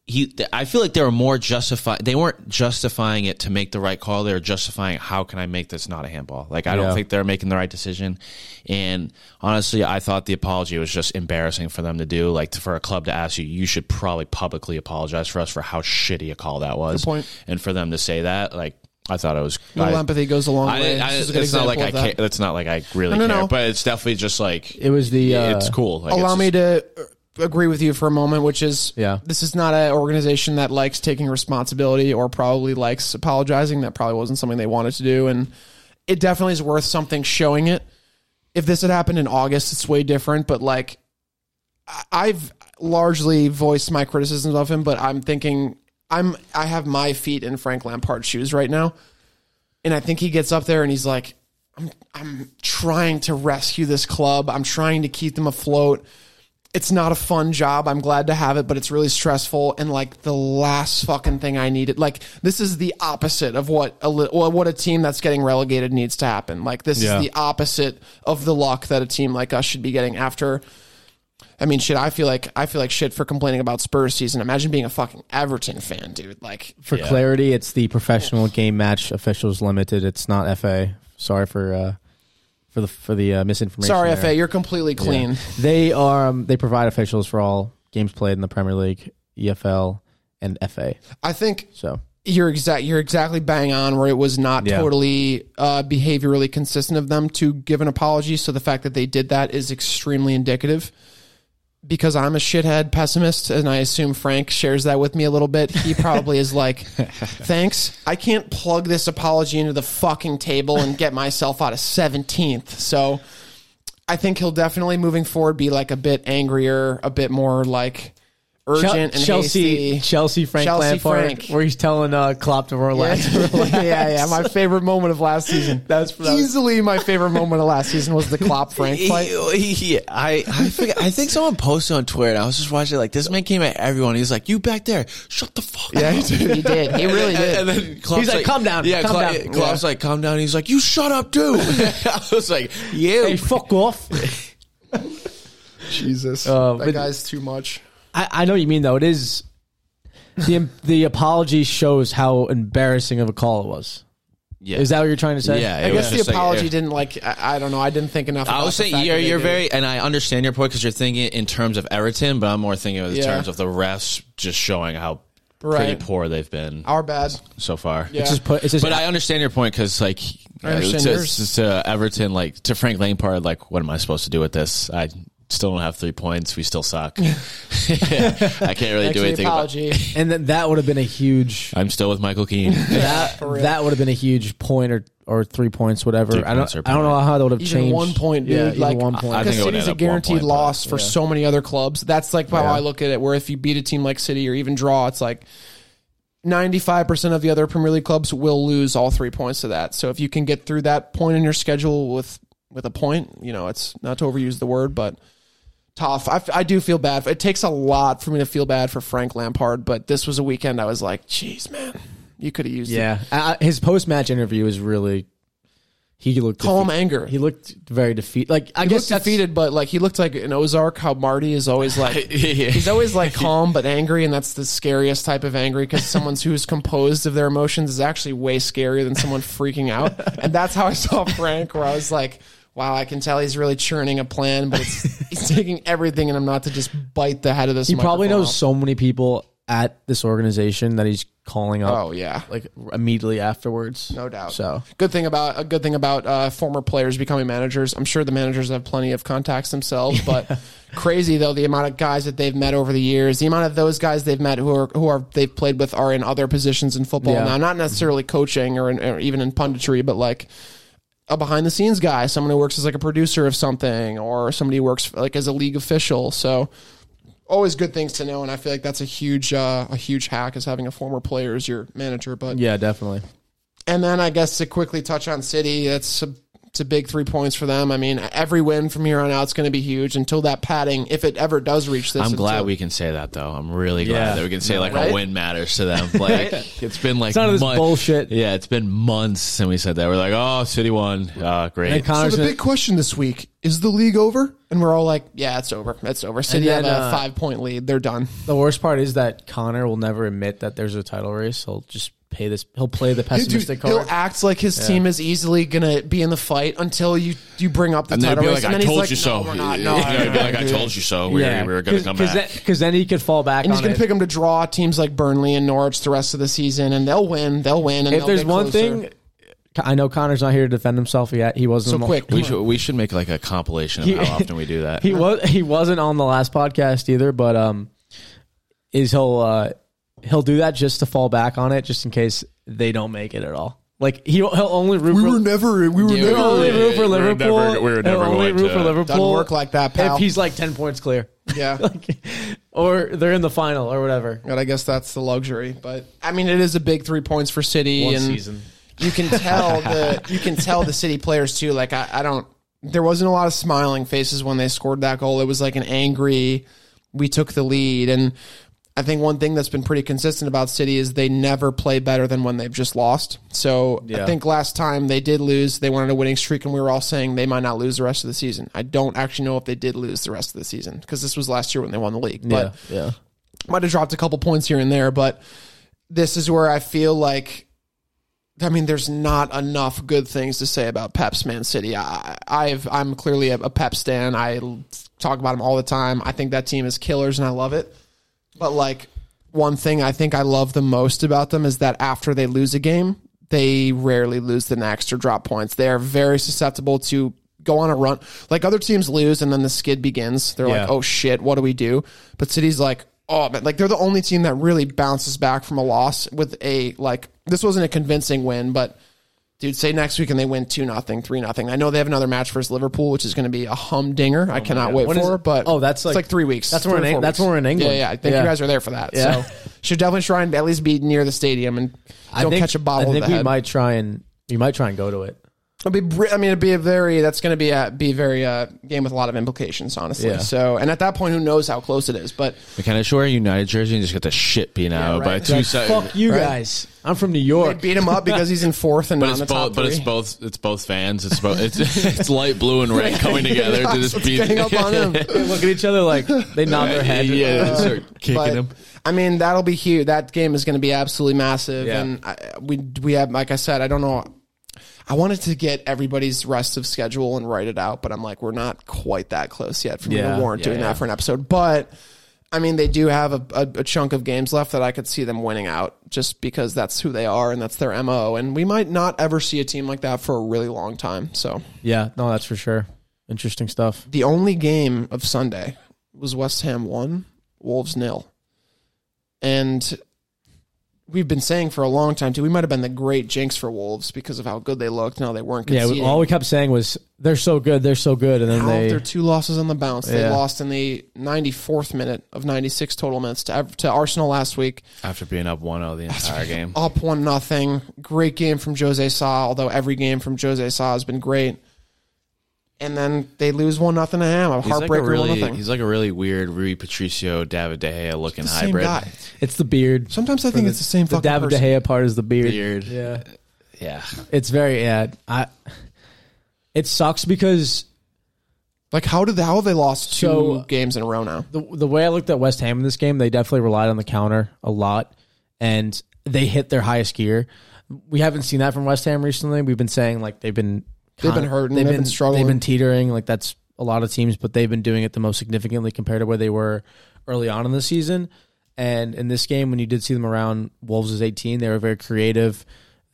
[SPEAKER 1] he I feel like they were more justify they weren't justifying it to make the right call, they were justifying how can I make this not a handball. Like I
[SPEAKER 3] Yeah.
[SPEAKER 1] don't think they're making the right decision. And honestly, I thought the apology was just embarrassing for them to do. Like to, for a club to ask you, you should probably publicly apologize for us for how shitty a call that was. And for them to say that, like I thought it was.
[SPEAKER 2] A little
[SPEAKER 1] I-
[SPEAKER 2] empathy goes a long
[SPEAKER 1] I,
[SPEAKER 2] way.
[SPEAKER 1] I,
[SPEAKER 2] is
[SPEAKER 1] it's not like I
[SPEAKER 2] of
[SPEAKER 1] care. It's not like I really
[SPEAKER 2] No, no,
[SPEAKER 1] care,
[SPEAKER 2] no.
[SPEAKER 1] but it's definitely just like
[SPEAKER 3] It was the. Uh,
[SPEAKER 1] it's cool. Like,
[SPEAKER 2] Allow
[SPEAKER 1] it's
[SPEAKER 2] me to agree with you for a moment, which is
[SPEAKER 3] Yeah.
[SPEAKER 2] this is not an organization that likes taking responsibility or probably likes apologizing. That probably wasn't something they wanted to do, and it definitely is worth something showing it. If this had happened in August, it's way different. But like, I've largely voiced my criticisms of him, but I'm thinking I'm I have my feet in Frank Lampard's shoes right now, and I think he gets up there and he's like, I'm I'm trying to rescue this club. I'm trying to keep them afloat it's not a fun job. I'm glad to have it, but it's really stressful. And like the last fucking thing I needed, like this is the opposite of what a li- well, what a team that's getting relegated needs to happen. Like this
[SPEAKER 3] Yeah.
[SPEAKER 2] is the opposite of the luck that a team like us should be getting after. I mean, shit. I feel like I feel like shit for complaining about Spurs season. Imagine being a fucking Everton fan, dude. Like,
[SPEAKER 3] for clarity, it's the professional game match officials limited. It's not FA. Sorry for uh, for the for the uh, misinformation.
[SPEAKER 2] sorry,
[SPEAKER 3] there.
[SPEAKER 2] FA, you're completely clean.
[SPEAKER 3] They are. Um, they provide officials for all games played in the Premier League, EFL, and FA.
[SPEAKER 2] I think
[SPEAKER 3] So
[SPEAKER 2] you're exact you're exactly bang on where it was not
[SPEAKER 3] Yeah.
[SPEAKER 2] totally uh, behaviorally consistent of them to give an apology so the fact that they did that is extremely indicative because i'm a shithead pessimist and i assume frank shares that with me a little bit he probably is like [LAUGHS] thanks. I can't plug this apology into the fucking table and get myself out of 17th so i think he'll definitely moving forward be like a bit angrier a bit more like urgent and
[SPEAKER 3] Chelsea,
[SPEAKER 2] hasty.
[SPEAKER 3] Chelsea Frank
[SPEAKER 2] Chelsea
[SPEAKER 3] Lampard,
[SPEAKER 2] Frank.
[SPEAKER 3] where he's telling uh, Klopp to relax.
[SPEAKER 2] yeah, [LAUGHS] yeah. My favorite moment of last season. [LAUGHS] That's easily my favorite moment of last season was the Klopp Frank [LAUGHS] fight.
[SPEAKER 1] He- he- I I, forget, I think someone posted on Twitter. and I was just watching like this man came at everyone. He's like, "You back there, shut the fuck
[SPEAKER 2] Yeah,
[SPEAKER 1] up."
[SPEAKER 2] he did. He did. He really did.
[SPEAKER 1] And, and then Klopp's
[SPEAKER 3] He's like, "Calm down,
[SPEAKER 1] Yeah,
[SPEAKER 3] calm
[SPEAKER 1] Klopp,
[SPEAKER 3] down."
[SPEAKER 1] Klopp's like, "Calm down." He's like, "You shut up, too." I was like, "You."
[SPEAKER 3] hey, fuck off.
[SPEAKER 2] Jesus,
[SPEAKER 3] Uh,
[SPEAKER 2] that
[SPEAKER 3] but-
[SPEAKER 2] guy's too much.
[SPEAKER 3] I, I know what you mean though. It is the the apology shows how embarrassing of a call it was.
[SPEAKER 1] yeah.
[SPEAKER 3] Is that what you're trying to say?
[SPEAKER 1] Yeah,
[SPEAKER 2] I
[SPEAKER 1] it
[SPEAKER 2] guess the
[SPEAKER 1] just like-
[SPEAKER 2] apology didn't like. I, I don't know. I didn't think enough.
[SPEAKER 1] I
[SPEAKER 2] about
[SPEAKER 1] was saying
[SPEAKER 2] fact
[SPEAKER 1] you're
[SPEAKER 2] that they
[SPEAKER 1] you're
[SPEAKER 2] did
[SPEAKER 1] very, and I understand your point because you're thinking in terms of Everton, but I'm more thinking in
[SPEAKER 2] Yeah.
[SPEAKER 1] terms of the refs just showing how pretty poor they've been
[SPEAKER 2] our bad.
[SPEAKER 1] so far.
[SPEAKER 2] Yeah.
[SPEAKER 3] It's just put. It's just.
[SPEAKER 1] But I understand your point because, like,
[SPEAKER 2] I understand
[SPEAKER 1] to,
[SPEAKER 2] yours.
[SPEAKER 1] to Everton, like to Frank Lampard, like, what am I supposed to do with this? I still don't have three points. We still suck. [LAUGHS] [LAUGHS] I can't really do
[SPEAKER 2] for the
[SPEAKER 1] anything. About,
[SPEAKER 2] apology. [LAUGHS]
[SPEAKER 3] and then that would have been a huge.
[SPEAKER 1] I'm still with Michael Keane.
[SPEAKER 3] that that would have been a huge point or or three points, whatever.
[SPEAKER 1] Three
[SPEAKER 3] I don't.
[SPEAKER 1] points
[SPEAKER 3] I don't know how that would have
[SPEAKER 2] Even
[SPEAKER 3] changed.
[SPEAKER 2] one point, dude.
[SPEAKER 3] Yeah,
[SPEAKER 2] like
[SPEAKER 3] one point.
[SPEAKER 1] I
[SPEAKER 2] because
[SPEAKER 1] think
[SPEAKER 2] City's a guaranteed
[SPEAKER 1] point, but,
[SPEAKER 2] loss for
[SPEAKER 3] yeah.
[SPEAKER 2] so many other clubs. That's like how
[SPEAKER 3] Yeah.
[SPEAKER 2] I look at it. Where if you beat a team like City or even draw, it's like 95% of the other Premier League clubs will lose all three points to that. So if you can get through that point in your schedule with with a point, you know, it's not to overuse the word, but tough. I, I do feel bad. It takes a lot for me to feel bad for Frank Lampard, but this was a weekend I was like, "Jeez, man, you could have used it."
[SPEAKER 3] Yeah, uh, his post match interview was really. He looked
[SPEAKER 2] Calm
[SPEAKER 3] defeat-
[SPEAKER 2] anger.
[SPEAKER 3] He looked very defeat. Like I
[SPEAKER 2] He
[SPEAKER 3] guess
[SPEAKER 2] looked
[SPEAKER 3] that's-
[SPEAKER 2] defeated, but like he looked like an Ozark. How Marty is always like [LAUGHS]
[SPEAKER 1] Yeah.
[SPEAKER 2] he's always like [LAUGHS] calm but angry, and that's the scariest type of angry because someone who's composed of their emotions is actually way scarier than someone freaking out. [LAUGHS] And that's how I saw Frank, where I was like, "Wow, I can tell he's really churning a plan, but it's, [LAUGHS] he's taking everything and I'm not to just bite the head of this."
[SPEAKER 3] He probably knows so many people at this organization that he's calling up
[SPEAKER 2] Oh yeah,
[SPEAKER 3] like immediately afterwards.
[SPEAKER 2] no doubt.
[SPEAKER 3] So
[SPEAKER 2] good thing about a good thing about uh, former players becoming managers. I'm sure the managers have plenty of contacts themselves, but [LAUGHS] crazy though the amount of guys that they've met over the years, the amount of those guys they've met who are who are they've played with are in other positions in football
[SPEAKER 3] Yeah.
[SPEAKER 2] now, not necessarily coaching or, in, or even in punditry, but like a behind the scenes guy, someone who works as like a producer of something, or somebody who works like as a league official. So always good things to know, and I feel like that's a huge uh, a huge hack is having a former player as your manager, but
[SPEAKER 3] yeah, definitely.
[SPEAKER 2] and then I guess to quickly touch on City, that's a, it's a big three points for them. I mean, every win from here on out is going to be huge until that padding, if it ever does reach this.
[SPEAKER 1] I'm glad
[SPEAKER 2] until-
[SPEAKER 1] we can say that though. I'm really glad
[SPEAKER 3] Yeah.
[SPEAKER 1] that we can say like
[SPEAKER 2] Right?
[SPEAKER 1] a win matters to them. [LAUGHS] Like it's been like
[SPEAKER 3] It's none of this
[SPEAKER 1] months-
[SPEAKER 3] bullshit.
[SPEAKER 1] Yeah, it's been months since we said that. We're like, oh, City won. Uh, great.
[SPEAKER 3] And
[SPEAKER 2] So the big question this week is the league over, and we're all like, "Yeah, it's over. It's over." City
[SPEAKER 3] then,
[SPEAKER 2] have a
[SPEAKER 3] uh,
[SPEAKER 2] five point lead. They're done.
[SPEAKER 3] the worst part is that Connor will never admit that there's a title race. He'll just pay this. He'll play the pessimistic
[SPEAKER 2] Dude, he'll
[SPEAKER 3] card.
[SPEAKER 2] act like his team is easily gonna be in the fight until you you bring up the
[SPEAKER 1] and they'd
[SPEAKER 2] title
[SPEAKER 1] be
[SPEAKER 2] race,
[SPEAKER 1] like,
[SPEAKER 2] and
[SPEAKER 1] I
[SPEAKER 2] then he's
[SPEAKER 1] told
[SPEAKER 2] like,
[SPEAKER 1] you
[SPEAKER 2] "No,
[SPEAKER 1] so.
[SPEAKER 2] we're not. No,
[SPEAKER 1] yeah, he'd be like, I
[SPEAKER 2] dude."
[SPEAKER 1] told you so. We, were, we were going to come back.
[SPEAKER 3] Because then he could fall back
[SPEAKER 2] And he's
[SPEAKER 3] on
[SPEAKER 2] going
[SPEAKER 3] it.
[SPEAKER 2] to pick them to draw teams like Burnley and Norwich the rest of the season, and they'll win. They'll win. And
[SPEAKER 3] if
[SPEAKER 2] they'll
[SPEAKER 3] there's
[SPEAKER 2] get
[SPEAKER 3] one
[SPEAKER 2] closer.
[SPEAKER 3] thing, I know Connor's not here to defend himself yet. He wasn't
[SPEAKER 2] so
[SPEAKER 3] on the-
[SPEAKER 2] quick,
[SPEAKER 1] we should we should make like a compilation of
[SPEAKER 3] He-
[SPEAKER 1] how [LAUGHS] often we do that.
[SPEAKER 3] He was he wasn't on the last podcast either, but um, is he'll uh he'll do that just to fall back on it, just in case they don't make it at all. Like he, he'll only root. for,
[SPEAKER 2] never. We were
[SPEAKER 1] Yeah,
[SPEAKER 3] He'll only root for
[SPEAKER 1] we were
[SPEAKER 3] Liverpool.
[SPEAKER 1] never- we were never
[SPEAKER 3] only
[SPEAKER 1] going
[SPEAKER 3] root
[SPEAKER 1] to-
[SPEAKER 3] for Liverpool.
[SPEAKER 2] Doesn't work like that, pal.
[SPEAKER 3] If he's like ten points clear, [LAUGHS]
[SPEAKER 2] yeah. [LAUGHS]
[SPEAKER 3] like, or they're in the final or whatever.
[SPEAKER 2] But I guess that's the luxury. But I mean, it is a big three points for City,
[SPEAKER 3] One
[SPEAKER 2] and
[SPEAKER 3] season.
[SPEAKER 2] you can tell [LAUGHS] the you can tell the City players too. Like I, I don't. There wasn't a lot of smiling faces when they scored that goal. It was like an angry. We took the lead, and I think one thing that's been pretty consistent about City is they never play better than when they've just lost. So I think last time they did lose, they went on a winning streak, and we were all saying they might not lose the rest of the season. I don't actually know if they did lose the rest of the season because this was last year when they won the league. But
[SPEAKER 3] yeah, yeah.
[SPEAKER 2] might have dropped a couple points here and there, but this is where I feel like, I mean, there's not enough good things to say about Pep's Man City. I, I've, I'm clearly a, a Pep stan. I talk about him all the time. I think that team is killers, and I love it. But like one thing I think I love the most about them is that after they lose a game, they rarely lose the next or drop points. They are very susceptible to go on a run. Like other teams lose and then the skid begins. They're
[SPEAKER 3] Yeah.
[SPEAKER 2] like, oh shit, what do we do? But City's like, oh man, like they're the only team that really bounces back from a loss with a like this wasn't a convincing win, but dude, say next week and they win two nothing, three nothing. I know they have another match versus Liverpool, which is going to be a humdinger. I oh cannot wait
[SPEAKER 3] When
[SPEAKER 2] for.
[SPEAKER 3] it?
[SPEAKER 2] But
[SPEAKER 3] Oh, that's
[SPEAKER 2] it's
[SPEAKER 3] like-
[SPEAKER 2] like three weeks.
[SPEAKER 3] that's when we're in that's we're in England.
[SPEAKER 2] Yeah, yeah. I think
[SPEAKER 3] Yeah.
[SPEAKER 2] you guys are there for that.
[SPEAKER 3] Yeah.
[SPEAKER 2] So should definitely try and at least be near the stadium and don't
[SPEAKER 3] think,
[SPEAKER 2] catch a bottle.
[SPEAKER 3] I think we
[SPEAKER 2] head.
[SPEAKER 3] might try and you might try and go to it.
[SPEAKER 2] It'll be, I mean, it'd be a very. That's going to be a be very uh, game with a lot of implications, honestly.
[SPEAKER 3] Yeah.
[SPEAKER 2] So, and at that point, who knows how close it is? But
[SPEAKER 1] We kind of wear a United jersey and just get the shit beaten out by
[SPEAKER 2] right.
[SPEAKER 1] two
[SPEAKER 3] Like,
[SPEAKER 1] se-
[SPEAKER 3] fuck you
[SPEAKER 2] Right.
[SPEAKER 3] guys. I'm from New
[SPEAKER 2] they
[SPEAKER 3] York.
[SPEAKER 2] beat him up because he's in fourth and
[SPEAKER 1] But
[SPEAKER 2] not
[SPEAKER 1] it's
[SPEAKER 2] in the top
[SPEAKER 1] both. But it's both. It's both fans. It's both. It's, [LAUGHS] it's light blue and red [LAUGHS] coming together to just beat.
[SPEAKER 2] gang up on him. [LAUGHS]
[SPEAKER 3] Look at each other like they nod their head.
[SPEAKER 1] Yeah, they start kicking
[SPEAKER 2] But,
[SPEAKER 1] him.
[SPEAKER 2] I mean, that'll be huge. That game is going to be absolutely massive.
[SPEAKER 3] Yeah.
[SPEAKER 2] And I, we we have, like I said, I don't know. I wanted to get everybody's rest of schedule and write it out, but I'm like, we're not quite that close yet for me
[SPEAKER 3] Yeah.
[SPEAKER 2] to warrant
[SPEAKER 1] Yeah,
[SPEAKER 2] doing
[SPEAKER 1] yeah.
[SPEAKER 2] that for an episode. But I mean, they do have a, a, a chunk of games left that I could see them winning out just because that's who they are and that's their MO. And we might not ever see a team like that for a really long time. So
[SPEAKER 3] Yeah, no, that's for sure. Interesting stuff.
[SPEAKER 2] the only game of Sunday was West Ham one, Wolves nil. And we've been saying for a long time too. We might have been the great jinx for Wolves because of how good they looked. No, they weren't.
[SPEAKER 3] Yeah, all we kept saying was they're so good, they're so good, and then
[SPEAKER 2] How
[SPEAKER 3] they
[SPEAKER 2] their two losses on the bounce. They lost in the 94th minute of 96 total minutes to, to Arsenal last week.
[SPEAKER 1] After being up 1-0 the entire game.
[SPEAKER 2] Up one nothing. Great game from Jose Sa. Although every game from Jose Sa has been great. And then they lose one nothing to Ham. A
[SPEAKER 1] He's like a
[SPEAKER 2] heartbreaker one
[SPEAKER 1] really,
[SPEAKER 2] nothing.
[SPEAKER 1] he's like a really weird Rui Patricio, David De Gea looking
[SPEAKER 2] the
[SPEAKER 1] hybrid.
[SPEAKER 2] guy.
[SPEAKER 3] it's the beard.
[SPEAKER 2] Sometimes I think
[SPEAKER 3] the-
[SPEAKER 2] it's the same
[SPEAKER 3] The
[SPEAKER 2] fucking
[SPEAKER 3] David
[SPEAKER 2] person.
[SPEAKER 3] De Gea part is the beard.
[SPEAKER 1] Beard.
[SPEAKER 3] Yeah,
[SPEAKER 1] Yeah.
[SPEAKER 3] it's very yeah. I it sucks because
[SPEAKER 2] Like how did they, how have they lost two
[SPEAKER 3] So-
[SPEAKER 2] games in a row now?
[SPEAKER 3] the the way I looked at West Ham in this game, they definitely relied on the counter a lot, and they hit their highest gear. We haven't seen that from West Ham recently. We've been saying like they've been
[SPEAKER 2] They've been hurting. They've been struggling.
[SPEAKER 3] They've been teetering. Like that's a lot of teams, but they've been doing it the most significantly compared to where they were early on in the season. And in this game, when you did see them around Wolves' 18, they were very creative.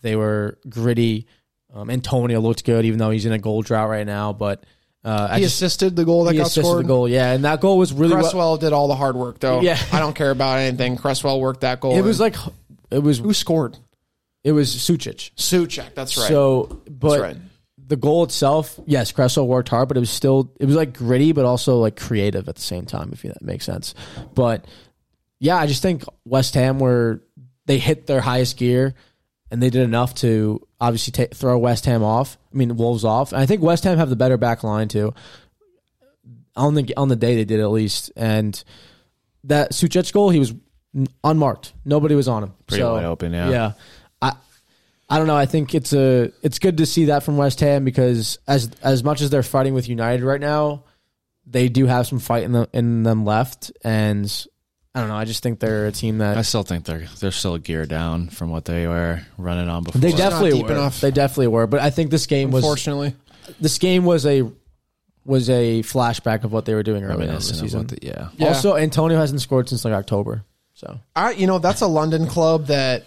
[SPEAKER 3] They were gritty. Um, Antonio looked good, even though he's in a goal drought right now. But uh,
[SPEAKER 2] He
[SPEAKER 3] just
[SPEAKER 2] assisted the goal that
[SPEAKER 3] he
[SPEAKER 2] got
[SPEAKER 3] assisted
[SPEAKER 2] scored.
[SPEAKER 3] the goal, yeah, and that goal was really well,
[SPEAKER 2] Cresswell did all the hard work though.
[SPEAKER 3] Yeah.
[SPEAKER 2] I don't care about anything. Cresswell worked that goal.
[SPEAKER 3] It was like it was
[SPEAKER 2] who scored?
[SPEAKER 3] it was Souček.
[SPEAKER 2] Souček. That's right.
[SPEAKER 3] So, but
[SPEAKER 2] that's right.
[SPEAKER 3] The goal itself, yes, Cresswell worked hard, but it was still it was like gritty, but also like creative at the same time, if that makes sense. But yeah, I just think West Ham were they hit their highest gear, and they did enough to obviously throw West Ham off. I mean Wolves off. And I think West Ham have the better back line too. On the on the day they did at least, and that Souček goal, he was unmarked. Nobody was on him.
[SPEAKER 1] Pretty
[SPEAKER 3] so,
[SPEAKER 1] wide open, yeah.
[SPEAKER 3] Yeah. I I don't know. I think it's a it's good to see that from West Ham because as as much as they're fighting with United right now, they do have some fight in, the, in them left, and I don't know. I just think they're a team that
[SPEAKER 1] I still think they're they're still a gear down from what they were running on before.
[SPEAKER 3] they definitely
[SPEAKER 2] deep
[SPEAKER 3] were.
[SPEAKER 2] enough.
[SPEAKER 3] They definitely were. But I think this game was
[SPEAKER 2] Unfortunately,
[SPEAKER 3] this game was a was a flashback of what they were doing earlier on in the season.
[SPEAKER 1] the, yeah.
[SPEAKER 2] Yeah.
[SPEAKER 3] Also, Antonio hasn't scored since like October. So
[SPEAKER 2] I you know that's a London club that,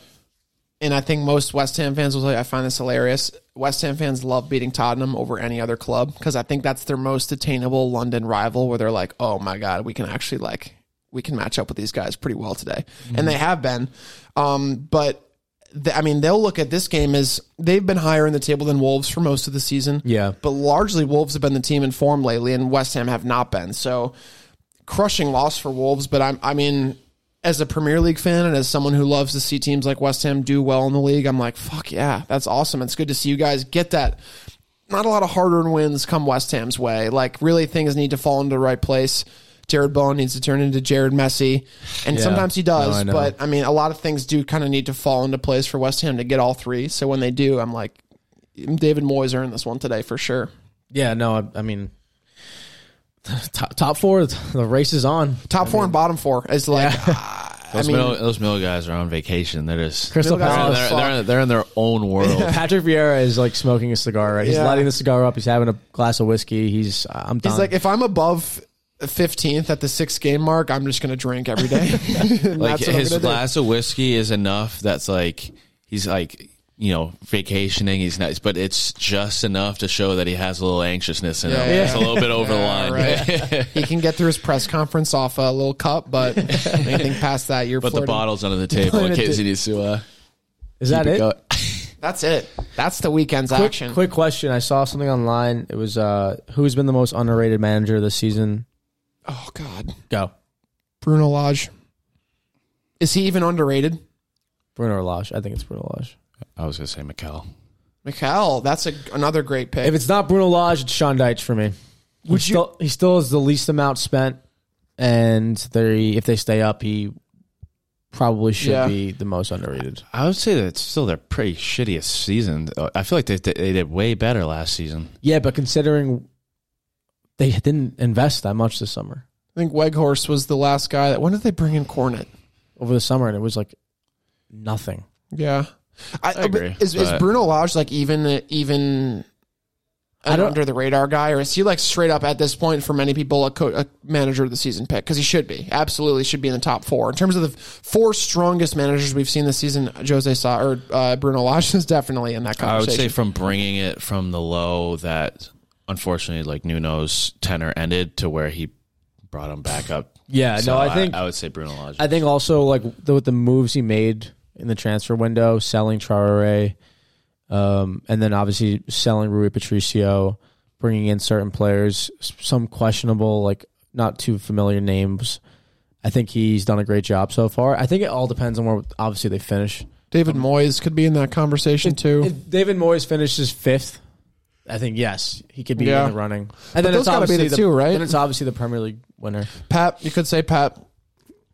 [SPEAKER 2] and I think most West Ham fans will say I find this hilarious. West Ham fans love beating Tottenham over any other club because I think that's their most attainable London rival where they're like, oh my god, we can actually like we can match up with these guys pretty well today, and they have been. Um, but th- I mean, they'll look at this game as they've been higher in the table than Wolves for most of the season.
[SPEAKER 3] Yeah.
[SPEAKER 2] but largely Wolves have been the team in form lately, and West Ham have not been. So crushing loss for Wolves, but I'm I mean, as a Premier League fan and as someone who loves to see teams like West Ham do well in the league, I'm like, fuck yeah, that's awesome. It's good to see you guys get that. Not a lot of hard earned wins come West Ham's way. Like really things need to fall into the right place. Jarrod Bowen needs to turn into Jarrod Messi. And
[SPEAKER 3] Yeah.
[SPEAKER 2] sometimes he
[SPEAKER 3] No,
[SPEAKER 2] does,
[SPEAKER 3] I
[SPEAKER 2] but I mean a lot of things do kind of need to fall into place for West Ham to get all three. So when they do, I'm like David Moyes earned this one today for sure.
[SPEAKER 3] yeah, no, I, I mean. [LAUGHS] Top, top four, the race is on.
[SPEAKER 2] Top four and bottom four is like ah, I
[SPEAKER 1] Those,
[SPEAKER 2] mean
[SPEAKER 1] middle, those middle guys are on vacation. They're just
[SPEAKER 3] Crystal
[SPEAKER 2] Middle guys
[SPEAKER 1] they're,
[SPEAKER 2] are
[SPEAKER 1] they're, they're, they're in their own world. [LAUGHS]
[SPEAKER 3] Patrick Vieira is like smoking a cigar. Right, he's
[SPEAKER 2] Yeah.
[SPEAKER 3] lighting the cigar up. He's having a glass of whiskey. He's I'm done.
[SPEAKER 2] He's like, if I'm above 15th at the sixth game mark, I'm just going to drink every day. [LAUGHS]
[SPEAKER 1] Like
[SPEAKER 2] that's what
[SPEAKER 1] his
[SPEAKER 2] gonna do.
[SPEAKER 1] glass of whiskey is enough. That's like he's like you know vacationing. He's nice, but it's just enough to show that he has a little anxiousness in
[SPEAKER 2] Yeah,
[SPEAKER 1] him.
[SPEAKER 2] yeah.
[SPEAKER 1] It's a little bit over the line.
[SPEAKER 2] right. [LAUGHS] he can get through his press conference off a little cup, but [LAUGHS] anything past that, you're
[SPEAKER 1] But the bottle's under the table in
[SPEAKER 3] Playing [LAUGHS]
[SPEAKER 1] case
[SPEAKER 3] it-
[SPEAKER 1] he needs to. Uh,
[SPEAKER 3] is that
[SPEAKER 1] keep
[SPEAKER 3] it?
[SPEAKER 1] going.
[SPEAKER 2] That's it. That's the weekend's
[SPEAKER 3] Quick,
[SPEAKER 2] action.
[SPEAKER 3] quick question. I saw something online. It was uh, who's been the most underrated manager this season?
[SPEAKER 2] Oh God,
[SPEAKER 3] Go
[SPEAKER 2] Bruno Lage. Is he even underrated?
[SPEAKER 3] Bruno Lage. I think it's Bruno Lage.
[SPEAKER 1] I was gonna say Mikel.
[SPEAKER 2] Mikhail, that's a, another great pick.
[SPEAKER 3] If it's not Bruno Lage, it's Sean Dyche for me.
[SPEAKER 2] Would
[SPEAKER 3] he
[SPEAKER 2] you-
[SPEAKER 3] Still, he still has the least amount spent, and they if they stay up, he probably should
[SPEAKER 2] Yeah.
[SPEAKER 3] be the most underrated.
[SPEAKER 1] I would say that it's still their pretty shittiest season. I feel like they, they did way better last season.
[SPEAKER 3] Yeah, but considering they didn't invest that much this summer
[SPEAKER 2] I think Weghorst was the last guy that. When did they bring in Cornet?
[SPEAKER 3] over the summer, and it was like nothing.
[SPEAKER 2] Yeah, I,
[SPEAKER 1] I agree,
[SPEAKER 2] Is, is Bruno Lage like even even
[SPEAKER 3] I
[SPEAKER 2] an
[SPEAKER 3] don't-
[SPEAKER 2] under the radar guy, or is he like straight up at this point for many people a, co- a manager of the season pick? Because he should be absolutely should be in the top four in terms of the four strongest managers we've seen this season. Jose saw or uh, Bruno Lage is definitely in that conversation.
[SPEAKER 1] I would say from bringing it from the low that unfortunately like Nuno's tenor ended to where he brought him back up.
[SPEAKER 3] Yeah,
[SPEAKER 1] So
[SPEAKER 3] no, I think
[SPEAKER 1] I, would say Bruno Lage.
[SPEAKER 3] I think also like the, with the moves he made in the transfer window, selling Traore, um, and then obviously selling Rui Patricio, bringing in certain players, some questionable, like not too familiar names. I think he's done a great job so far. I think it all depends on where obviously they finish.
[SPEAKER 2] David Moyes could be in that conversation too.
[SPEAKER 3] If David Moyes finishes fifth, I think yes, he could be
[SPEAKER 2] Yeah.
[SPEAKER 3] in the running. And then
[SPEAKER 2] those
[SPEAKER 3] it's obviously
[SPEAKER 2] the two, right?
[SPEAKER 3] Then it's obviously the Premier League winner.
[SPEAKER 2] Pat, you could say Pat.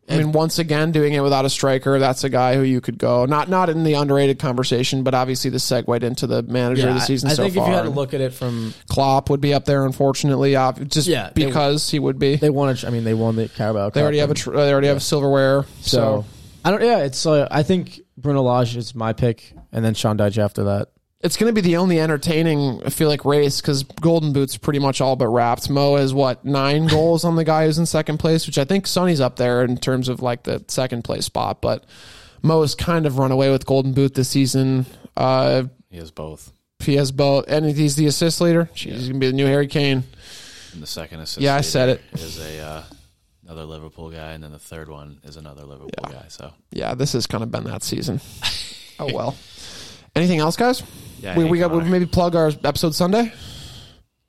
[SPEAKER 2] I mean, once again, doing it without a striker, that's a guy who you could go. Not not in the underrated conversation, but obviously the segued into the manager of the season
[SPEAKER 3] I- I,
[SPEAKER 2] so
[SPEAKER 3] think
[SPEAKER 2] far.
[SPEAKER 3] if you had to look at it from
[SPEAKER 2] Klopp would be up there, unfortunately, ob- just
[SPEAKER 3] Yeah, they-
[SPEAKER 2] because he would be. They,
[SPEAKER 3] they won. A, I mean, they won the Carabao. Cup
[SPEAKER 2] already have a
[SPEAKER 3] and-
[SPEAKER 2] tr- they already have a silverware,
[SPEAKER 3] so
[SPEAKER 2] so
[SPEAKER 3] I don't. Yeah, it's. Uh, I think Bruno Lage is my pick, and then Sean Dyche after that.
[SPEAKER 2] It's going to be the only entertaining. I feel like race because Golden Boot's pretty much all but wrapped. Mo has what nine [LAUGHS] goals on the guy who's in second place, which I think Sonny's up there in terms of like the second place spot, but Mo has kind of run away with Golden Boot this season. Uh,
[SPEAKER 1] He has both.
[SPEAKER 2] He has both, and he's the assist leader. Jeez, He's gonna be the new Harry Kane.
[SPEAKER 1] And the second assist.
[SPEAKER 2] Yeah, I said
[SPEAKER 1] it is a uh, another Liverpool guy, and then the third one is another Liverpool
[SPEAKER 2] Yeah.
[SPEAKER 1] guy. So
[SPEAKER 2] Yeah, this has kind of been that season. [LAUGHS] oh well. Anything else, guys?
[SPEAKER 1] yeah,
[SPEAKER 2] we we got we maybe plug our episode Sunday.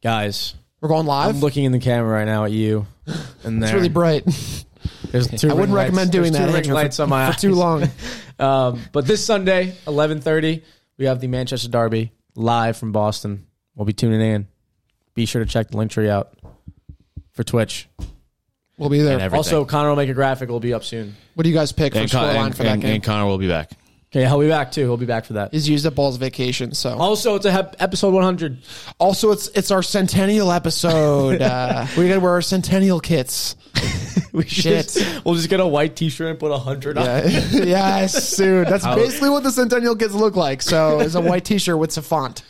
[SPEAKER 3] Guys,
[SPEAKER 2] We're going live.
[SPEAKER 3] I'm looking in the camera right now at you, [LAUGHS] and
[SPEAKER 2] it's
[SPEAKER 3] there.
[SPEAKER 2] really bright.
[SPEAKER 3] There's two [LAUGHS]
[SPEAKER 2] I wouldn't
[SPEAKER 3] ring
[SPEAKER 2] recommend doing
[SPEAKER 3] there's
[SPEAKER 2] that
[SPEAKER 3] Two ring
[SPEAKER 2] Andrew,
[SPEAKER 3] lights
[SPEAKER 2] for,
[SPEAKER 3] on my
[SPEAKER 2] for
[SPEAKER 3] eyes.
[SPEAKER 2] too long. [LAUGHS]
[SPEAKER 3] Um, but this Sunday, 11:30, we have the Manchester Derby live from Boston. We'll be tuning in. Be sure to check the Linktree out for Twitch.
[SPEAKER 2] We'll be there.
[SPEAKER 1] Everything.
[SPEAKER 3] Also, Connor will make a graphic. We'll be up soon.
[SPEAKER 2] what do you guys pick for
[SPEAKER 1] and, Con-
[SPEAKER 2] scoreline
[SPEAKER 1] and,
[SPEAKER 2] for that
[SPEAKER 1] and,
[SPEAKER 2] game?
[SPEAKER 1] and Connor will be back.
[SPEAKER 3] Okay, he'll be back too. He'll be back for that.
[SPEAKER 2] He's used up all his vacation, so
[SPEAKER 3] Also, it's a hep- episode 100.
[SPEAKER 2] also it's it's our centennial episode. [LAUGHS] uh, we got to wear our centennial kits. [LAUGHS]
[SPEAKER 3] we
[SPEAKER 2] Shit.
[SPEAKER 3] Just, we'll just get a white T-shirt and put 100 on.
[SPEAKER 2] Yeah. [LAUGHS] yes, dude. That's basically what the centennial kits look like. So it's a white T-shirt with some font.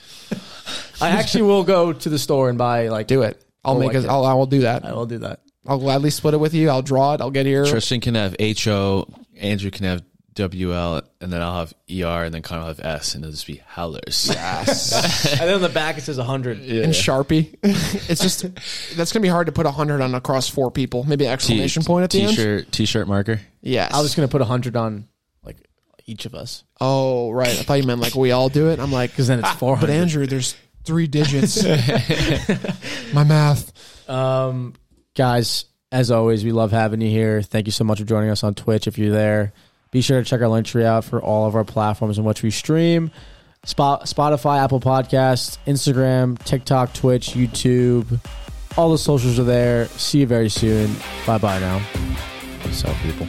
[SPEAKER 3] I actually will go to the store and buy like.
[SPEAKER 2] Do it. I'll make
[SPEAKER 3] like
[SPEAKER 2] it.
[SPEAKER 3] it.
[SPEAKER 2] I'll, I will do that.
[SPEAKER 3] I will do that.
[SPEAKER 2] I'll gladly split it with you. I'll draw it. I'll get here.
[SPEAKER 1] Tristan can have H O, Andrew can have W L, and then I'll have E R, and then Connor will have S, and it'll just be Howlers.
[SPEAKER 2] Yes. [LAUGHS]
[SPEAKER 3] And then on the back it says 100.
[SPEAKER 2] and Sharpie. [LAUGHS] it's just that's gonna be hard to put hundred on across four people. Maybe an exclamation point at the end.
[SPEAKER 1] T-shirt, T-shirt marker.
[SPEAKER 2] Yes.
[SPEAKER 3] I was going to put 100 on like each of us.
[SPEAKER 2] oh right. I thought you meant like we all do it. I'm like,
[SPEAKER 3] Because then it's
[SPEAKER 2] ah,
[SPEAKER 3] 400.
[SPEAKER 2] but Andrew, there's three digits. [LAUGHS] My math.
[SPEAKER 3] Um, guys, as always, we love having you here. Thank you so much for joining us on Twitch. If you're there, be sure to check our Linktree out for all of our platforms in which we stream. Spot, Spotify, Apple Podcasts, Instagram, TikTok, Twitch, YouTube. All the socials are there. See you very soon. Bye bye now.
[SPEAKER 1] What's up, people?